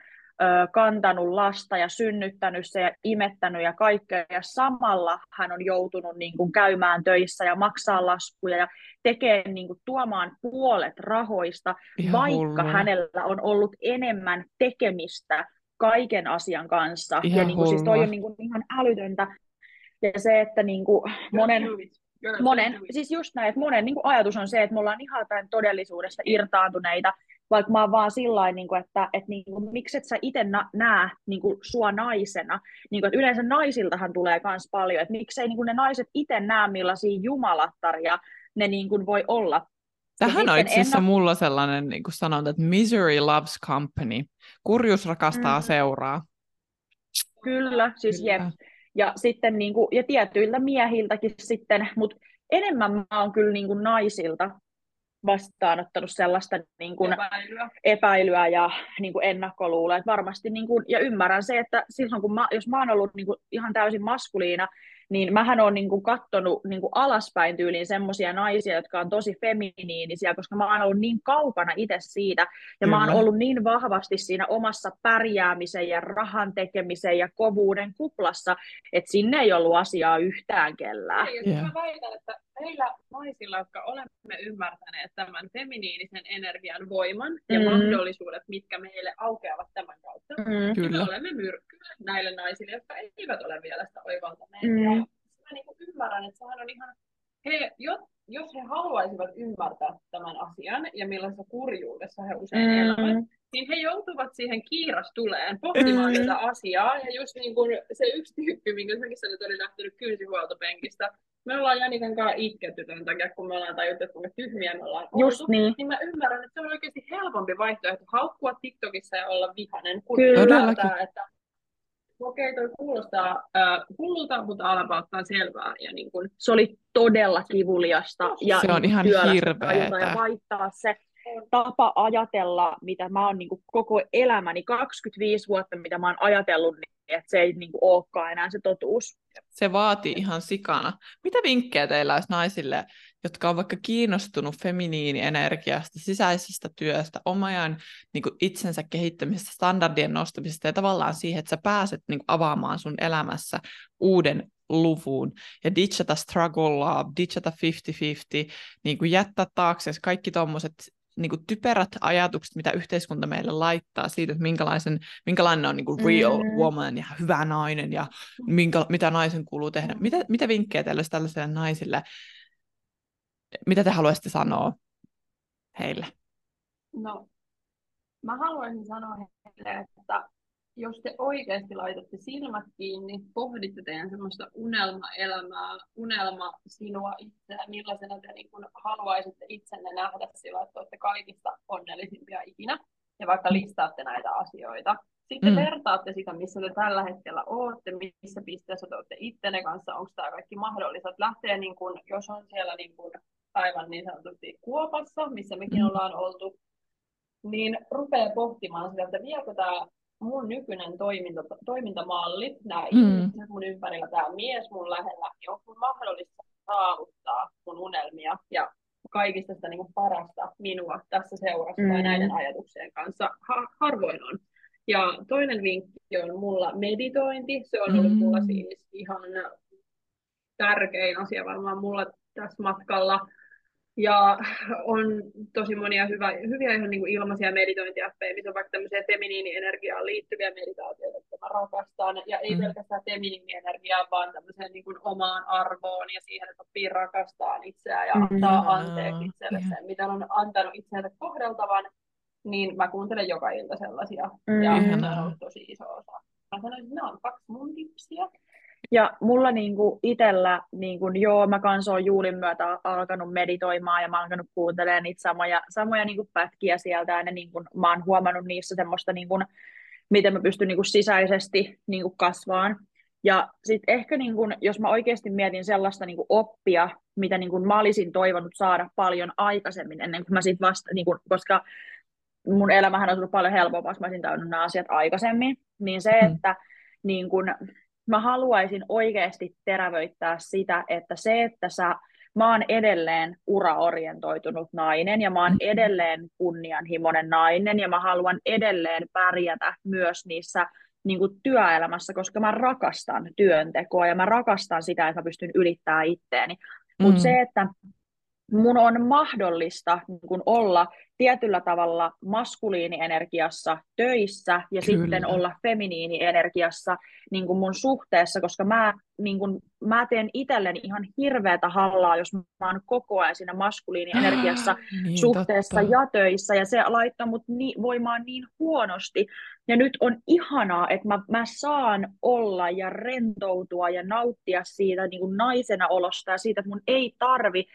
kantanut lasta ja synnyttänyt se ja imettänyt ja kaikkea. Ja samalla hän on joutunut niin kuin käymään töissä ja maksaa laskuja ja tekee niin kuin, tuomaan puolet rahoista, Ihan vaikka hullua. hänellä on ollut enemmän tekemistä kaiken asian kanssa. Ihan ja niin kuin, siis toi on niin kuin, ihan älytöntä. Ja se, että niin kuin, monen, monen, siis just näin, että monen niin kuin ajatus on se, että me ollaan ihan tämän todellisuudesta irtaantuneita, vaikka mä oon vaan sillä niin kuin, että, että niin kuin, miksi et sä itse näe niin kuin, sua naisena. Niin kuin, että yleensä naisiltahan tulee myös paljon, että miksei niin kuin ne naiset itse näe millaisia jumalattaria ne niin kuin, voi olla. Tähän on itse asiassa ennak- mulla sellainen niin kuin sanonta, että misery loves company. Kurjuus rakastaa mm. seuraa. Kyllä, siis Kyllä. jep. Ja sitten niin kuin, ja tietyiltä miehiltäkin sitten, mutta enemmän mä oon kyllä niin kuin naisilta vastaanottanut sellaista niin kuin epäilyä. epäilyä ja niin kuin ennakkoluuloa. Että varmasti, niin kuin, ja ymmärrän se, että silloin kun mä, jos mä oon ollut niin kuin ihan täysin maskuliina, niin mähän olen niin kuin kattonut niin kuin alaspäin tyyliin semmoisia naisia, jotka on tosi feminiinisiä, koska mä oon ollut niin kaukana itse siitä, ja Kyllä. mä oon ollut niin vahvasti siinä omassa pärjäämisen ja rahan tekemisen ja kovuuden kuplassa, että sinne ei ollut asiaa yhtään kellään. Ei, yeah. Mä väitän, että meillä naisilla, jotka olemme ymmärtäneet tämän feminiinisen energian voiman ja mm. mahdollisuudet, mitkä meille aukeavat tämän kautta, mm. niin me olemme myrkkyä näille naisille, jotka eivät ole vielä sitä oivaltaneet. Mm. Niin ymmärrän, että sehän on ihan, he, jos, jos he haluaisivat ymmärtää tämän asian ja millaisessa kurjuudessa he usein mm. elävät, niin he joutuvat siihen kiirastuleen pohtimaan mm. tätä asiaa. Ja just niin kuin se yksi tyyppi, minkä säkin sanoit, oli lähtenyt kyysihuoltopenkistä, me ollaan Janikan kanssa itketty tämän takia, kun me ollaan tajuttu, että kuinka tyhmiä me ollaan Just oltu, niin. niin mä ymmärrän, että se on oikeasti helpompi vaihtoehto haukkua TikTokissa ja olla vihainen, kun ymmärtää, että okei, okay, toi kuulostaa äh, hullulta, mutta alapa ottaa selvää. Ja niin kun... Se oli todella kivuliasta. Ja se on ihan hirveetä. Ja vaihtaa se tapa ajatella, mitä mä oon niin koko elämäni, 25 vuotta, mitä mä oon ajatellut, niin että se ei niin kuin, olekaan enää se totuus. Se vaatii ihan sikana. Mitä vinkkejä teillä olisi naisille, jotka on vaikka kiinnostunut feminiinienergiasta, sisäisestä työstä, omajan niin kuin itsensä kehittämisestä, standardien nostamisesta ja tavallaan siihen, että sä pääset niin kuin, avaamaan sun elämässä uuden luvun ja ditchata struggle love, ditchata 50-50, niin kuin jättää taakse kaikki tuommoiset niin kuin typerät ajatukset, mitä yhteiskunta meille laittaa siitä, että minkälaisen, minkälainen on niin kuin real mm. woman ja hyvä nainen ja minkä, mitä naisen kuuluu tehdä. Mitä, mitä vinkkejä teillä olisi tällaisille naisille? Mitä te haluaisitte sanoa heille? No, mä haluaisin sanoa heille, että jos te oikeasti laitatte silmät kiinni, pohditte teidän semmoista unelmaelämää, unelma sinua itseä, millaisena te niin kun haluaisitte itsenne nähdä sillä, että olette kaikista onnellisimpia ikinä, ja vaikka listaatte näitä asioita. Sitten mm. vertaatte sitä, missä te tällä hetkellä olette, missä pisteessä te olette ittenne kanssa, onko tämä kaikki mahdollista. Lähtee, niin kun, jos on siellä niin kun, aivan niin sanotusti kuopassa, missä mekin mm. ollaan oltu, niin rupeaa pohtimaan sitä, että viekö tämä mun nykyinen toiminta, toimintamalli, nämä mm. ihmiset mun ympärillä, tämä mies mun lähellä, niin on mahdollista saavuttaa mun unelmia ja kaikista sitä niin parasta minua tässä seurassa mm. tai näiden ajatuksien kanssa ha- harvoin on. Ja toinen vinkki on mulla meditointi. Se on ollut mm. mulla siis ihan tärkein asia varmaan mulla tässä matkalla ja on tosi monia hyvä, hyviä ihan niin kuin ilmaisia meditointiappeja, missä on vaikka tämmöisiä feminiinienergiaan liittyviä meditaatioita, joita mä rakastan. Ja ei mm. pelkästään feminiinienergiaa, vaan tämmöiseen niin kuin omaan arvoon ja siihen, että oppii rakastaa itseään ja antaa mm. anteeksi itselle yeah. sen, mitä on antanut itseänsä kohdeltavan. Niin mä kuuntelen joka ilta sellaisia. Mm. Ja se on ollut tosi iso osa. Mä sanoisin, että nämä on kaksi mun tipsiä. Ja mulla niinku itsellä, niinku, joo, mä kanssa oon Juulin myötä alkanut meditoimaan ja mä oon alkanut kuuntelemaan niitä samoja, samoja niinku pätkiä sieltä ja ne, niinku, mä oon huomannut niissä semmoista, niinku, miten mä pystyn niinku, sisäisesti niinku, kasvaan. Ja sitten ehkä, niinku, jos mä oikeasti mietin sellaista niinku, oppia, mitä niinku, mä olisin toivonut saada paljon aikaisemmin ennen kuin mä sit vasta, niinku, koska mun elämähän on ollut paljon helpompaa, jos mä olisin nämä asiat aikaisemmin, niin se, mm. että niin kun, mä haluaisin oikeasti terävöittää sitä, että se, että sä, mä oon edelleen uraorientoitunut nainen ja mä oon mm-hmm. edelleen kunnianhimoinen nainen ja mä haluan edelleen pärjätä myös niissä niin kuin työelämässä, koska mä rakastan työntekoa ja mä rakastan sitä, että mä pystyn ylittämään itteeni. Mutta mm. se, että mun on mahdollista niin kun olla tietyllä tavalla maskuliinienergiassa töissä ja Kyllä. sitten olla feminiinienergiassa niin kuin mun suhteessa, koska mä, niin kuin, mä teen itselleni ihan hirveätä hallaa, jos mä oon koko ajan siinä maskuliinienergiassa niin, suhteessa totta. ja töissä, ja se laittaa mut ni, voimaan niin huonosti. Ja nyt on ihanaa, että mä, mä saan olla ja rentoutua ja nauttia siitä niin kuin naisena olosta ja siitä, että mun ei tarvi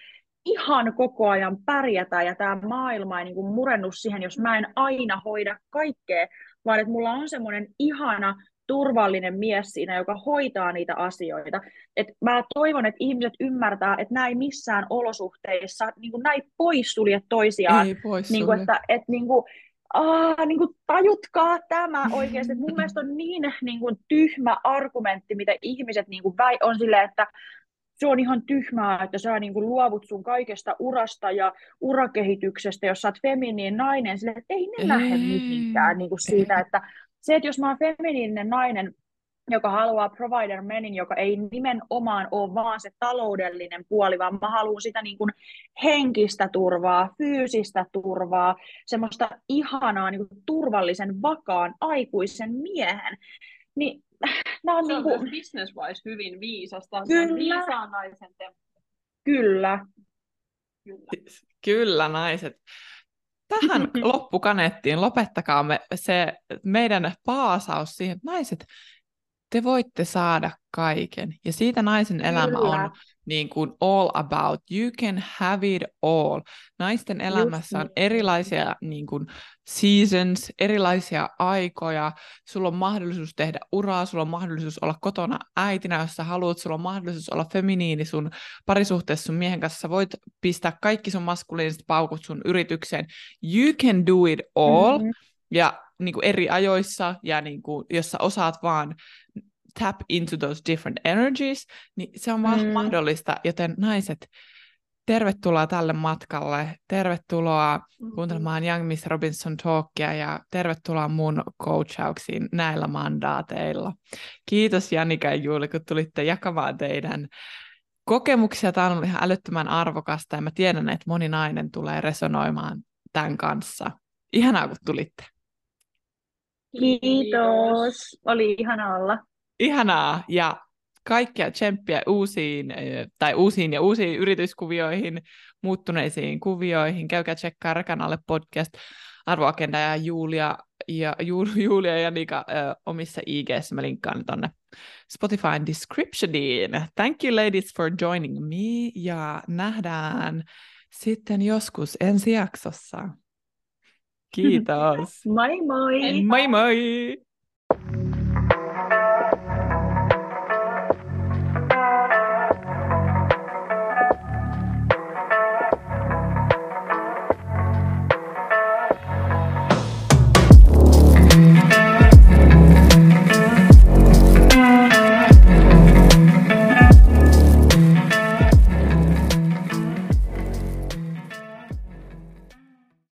ihan koko ajan pärjätä ja tämä maailma ei niin kuin murennu siihen, jos mä en aina hoida kaikkea, vaan että mulla on semmoinen ihana turvallinen mies siinä, joka hoitaa niitä asioita. Et mä toivon, että ihmiset ymmärtää, että näin missään olosuhteissa niin kuin näin poissulje toisiaan. Ei Niin kuin, että, että niin kuin, Aa, niin kuin, tajutkaa tämä oikeasti. Mun mielestä on niin, niin kuin, tyhmä argumentti, mitä ihmiset niin kuin, väi, on silleen, että se on ihan tyhmää, että sä niin kuin, luovut sun kaikesta urasta ja urakehityksestä, jos sä oot feminiin nainen, sille, että ei ne ei, lähde mihinkään niin kuin siitä, että se, että jos mä oon feminiininen nainen, joka haluaa provider menin, joka ei nimenomaan ole vaan se taloudellinen puoli, vaan mä haluan sitä niin kuin henkistä turvaa, fyysistä turvaa, semmoista ihanaa niin kuin turvallisen, vakaan, aikuisen miehen. Niin, nämä on se niin kuin... on business-wise hyvin viisasta. Kyllä. Se on viisaan naisen temppu. Kyllä. Kyllä. Kyllä, naiset. Tähän loppukaneettiin lopettakaa me se meidän paasaus siihen, että naiset, te voitte saada kaiken. Ja siitä naisen Kyllä. elämä on niin kuin all about. You can have it all. Naisten elämässä on erilaisia niin kuin seasons, erilaisia aikoja. Sulla on mahdollisuus tehdä uraa, sulla on mahdollisuus olla kotona äitinä, jos sä haluat. Sulla on mahdollisuus olla feminiini sun parisuhteessa sun miehen kanssa. Sä voit pistää kaikki sun maskuliiniset paukut sun yritykseen. You can do it all. Mm-hmm. Ja niin kuin eri ajoissa, ja niin kuin, jos sä osaat vaan tap into those different energies, niin se on mm. mahdollista, joten naiset, tervetuloa tälle matkalle, tervetuloa mm-hmm. kuuntelemaan Young Miss Robinson Talkia ja tervetuloa mun coachauksiin näillä mandaateilla. Kiitos Janika ja Juuli, kun tulitte jakamaan teidän kokemuksia. Tämä on ollut ihan älyttömän arvokasta ja mä tiedän, että moni nainen tulee resonoimaan tämän kanssa. Ihanaa, kun tulitte. Kiitos. Oli ihana olla. Ihanaa ja kaikkia tsemppiä uusiin, eh, tai uusiin ja uusiin yrityskuvioihin, muuttuneisiin kuvioihin. Käykää tsekkaa Rekan alle podcast, Arvoagenda ja Julia ja Julia ja Nika ö, omissa IGssä. Mä linkkaan tonne Spotify descriptioniin. Thank you ladies for joining me ja nähdään sitten joskus ensi jaksossa. Kiitos. moi moi! Moi moi!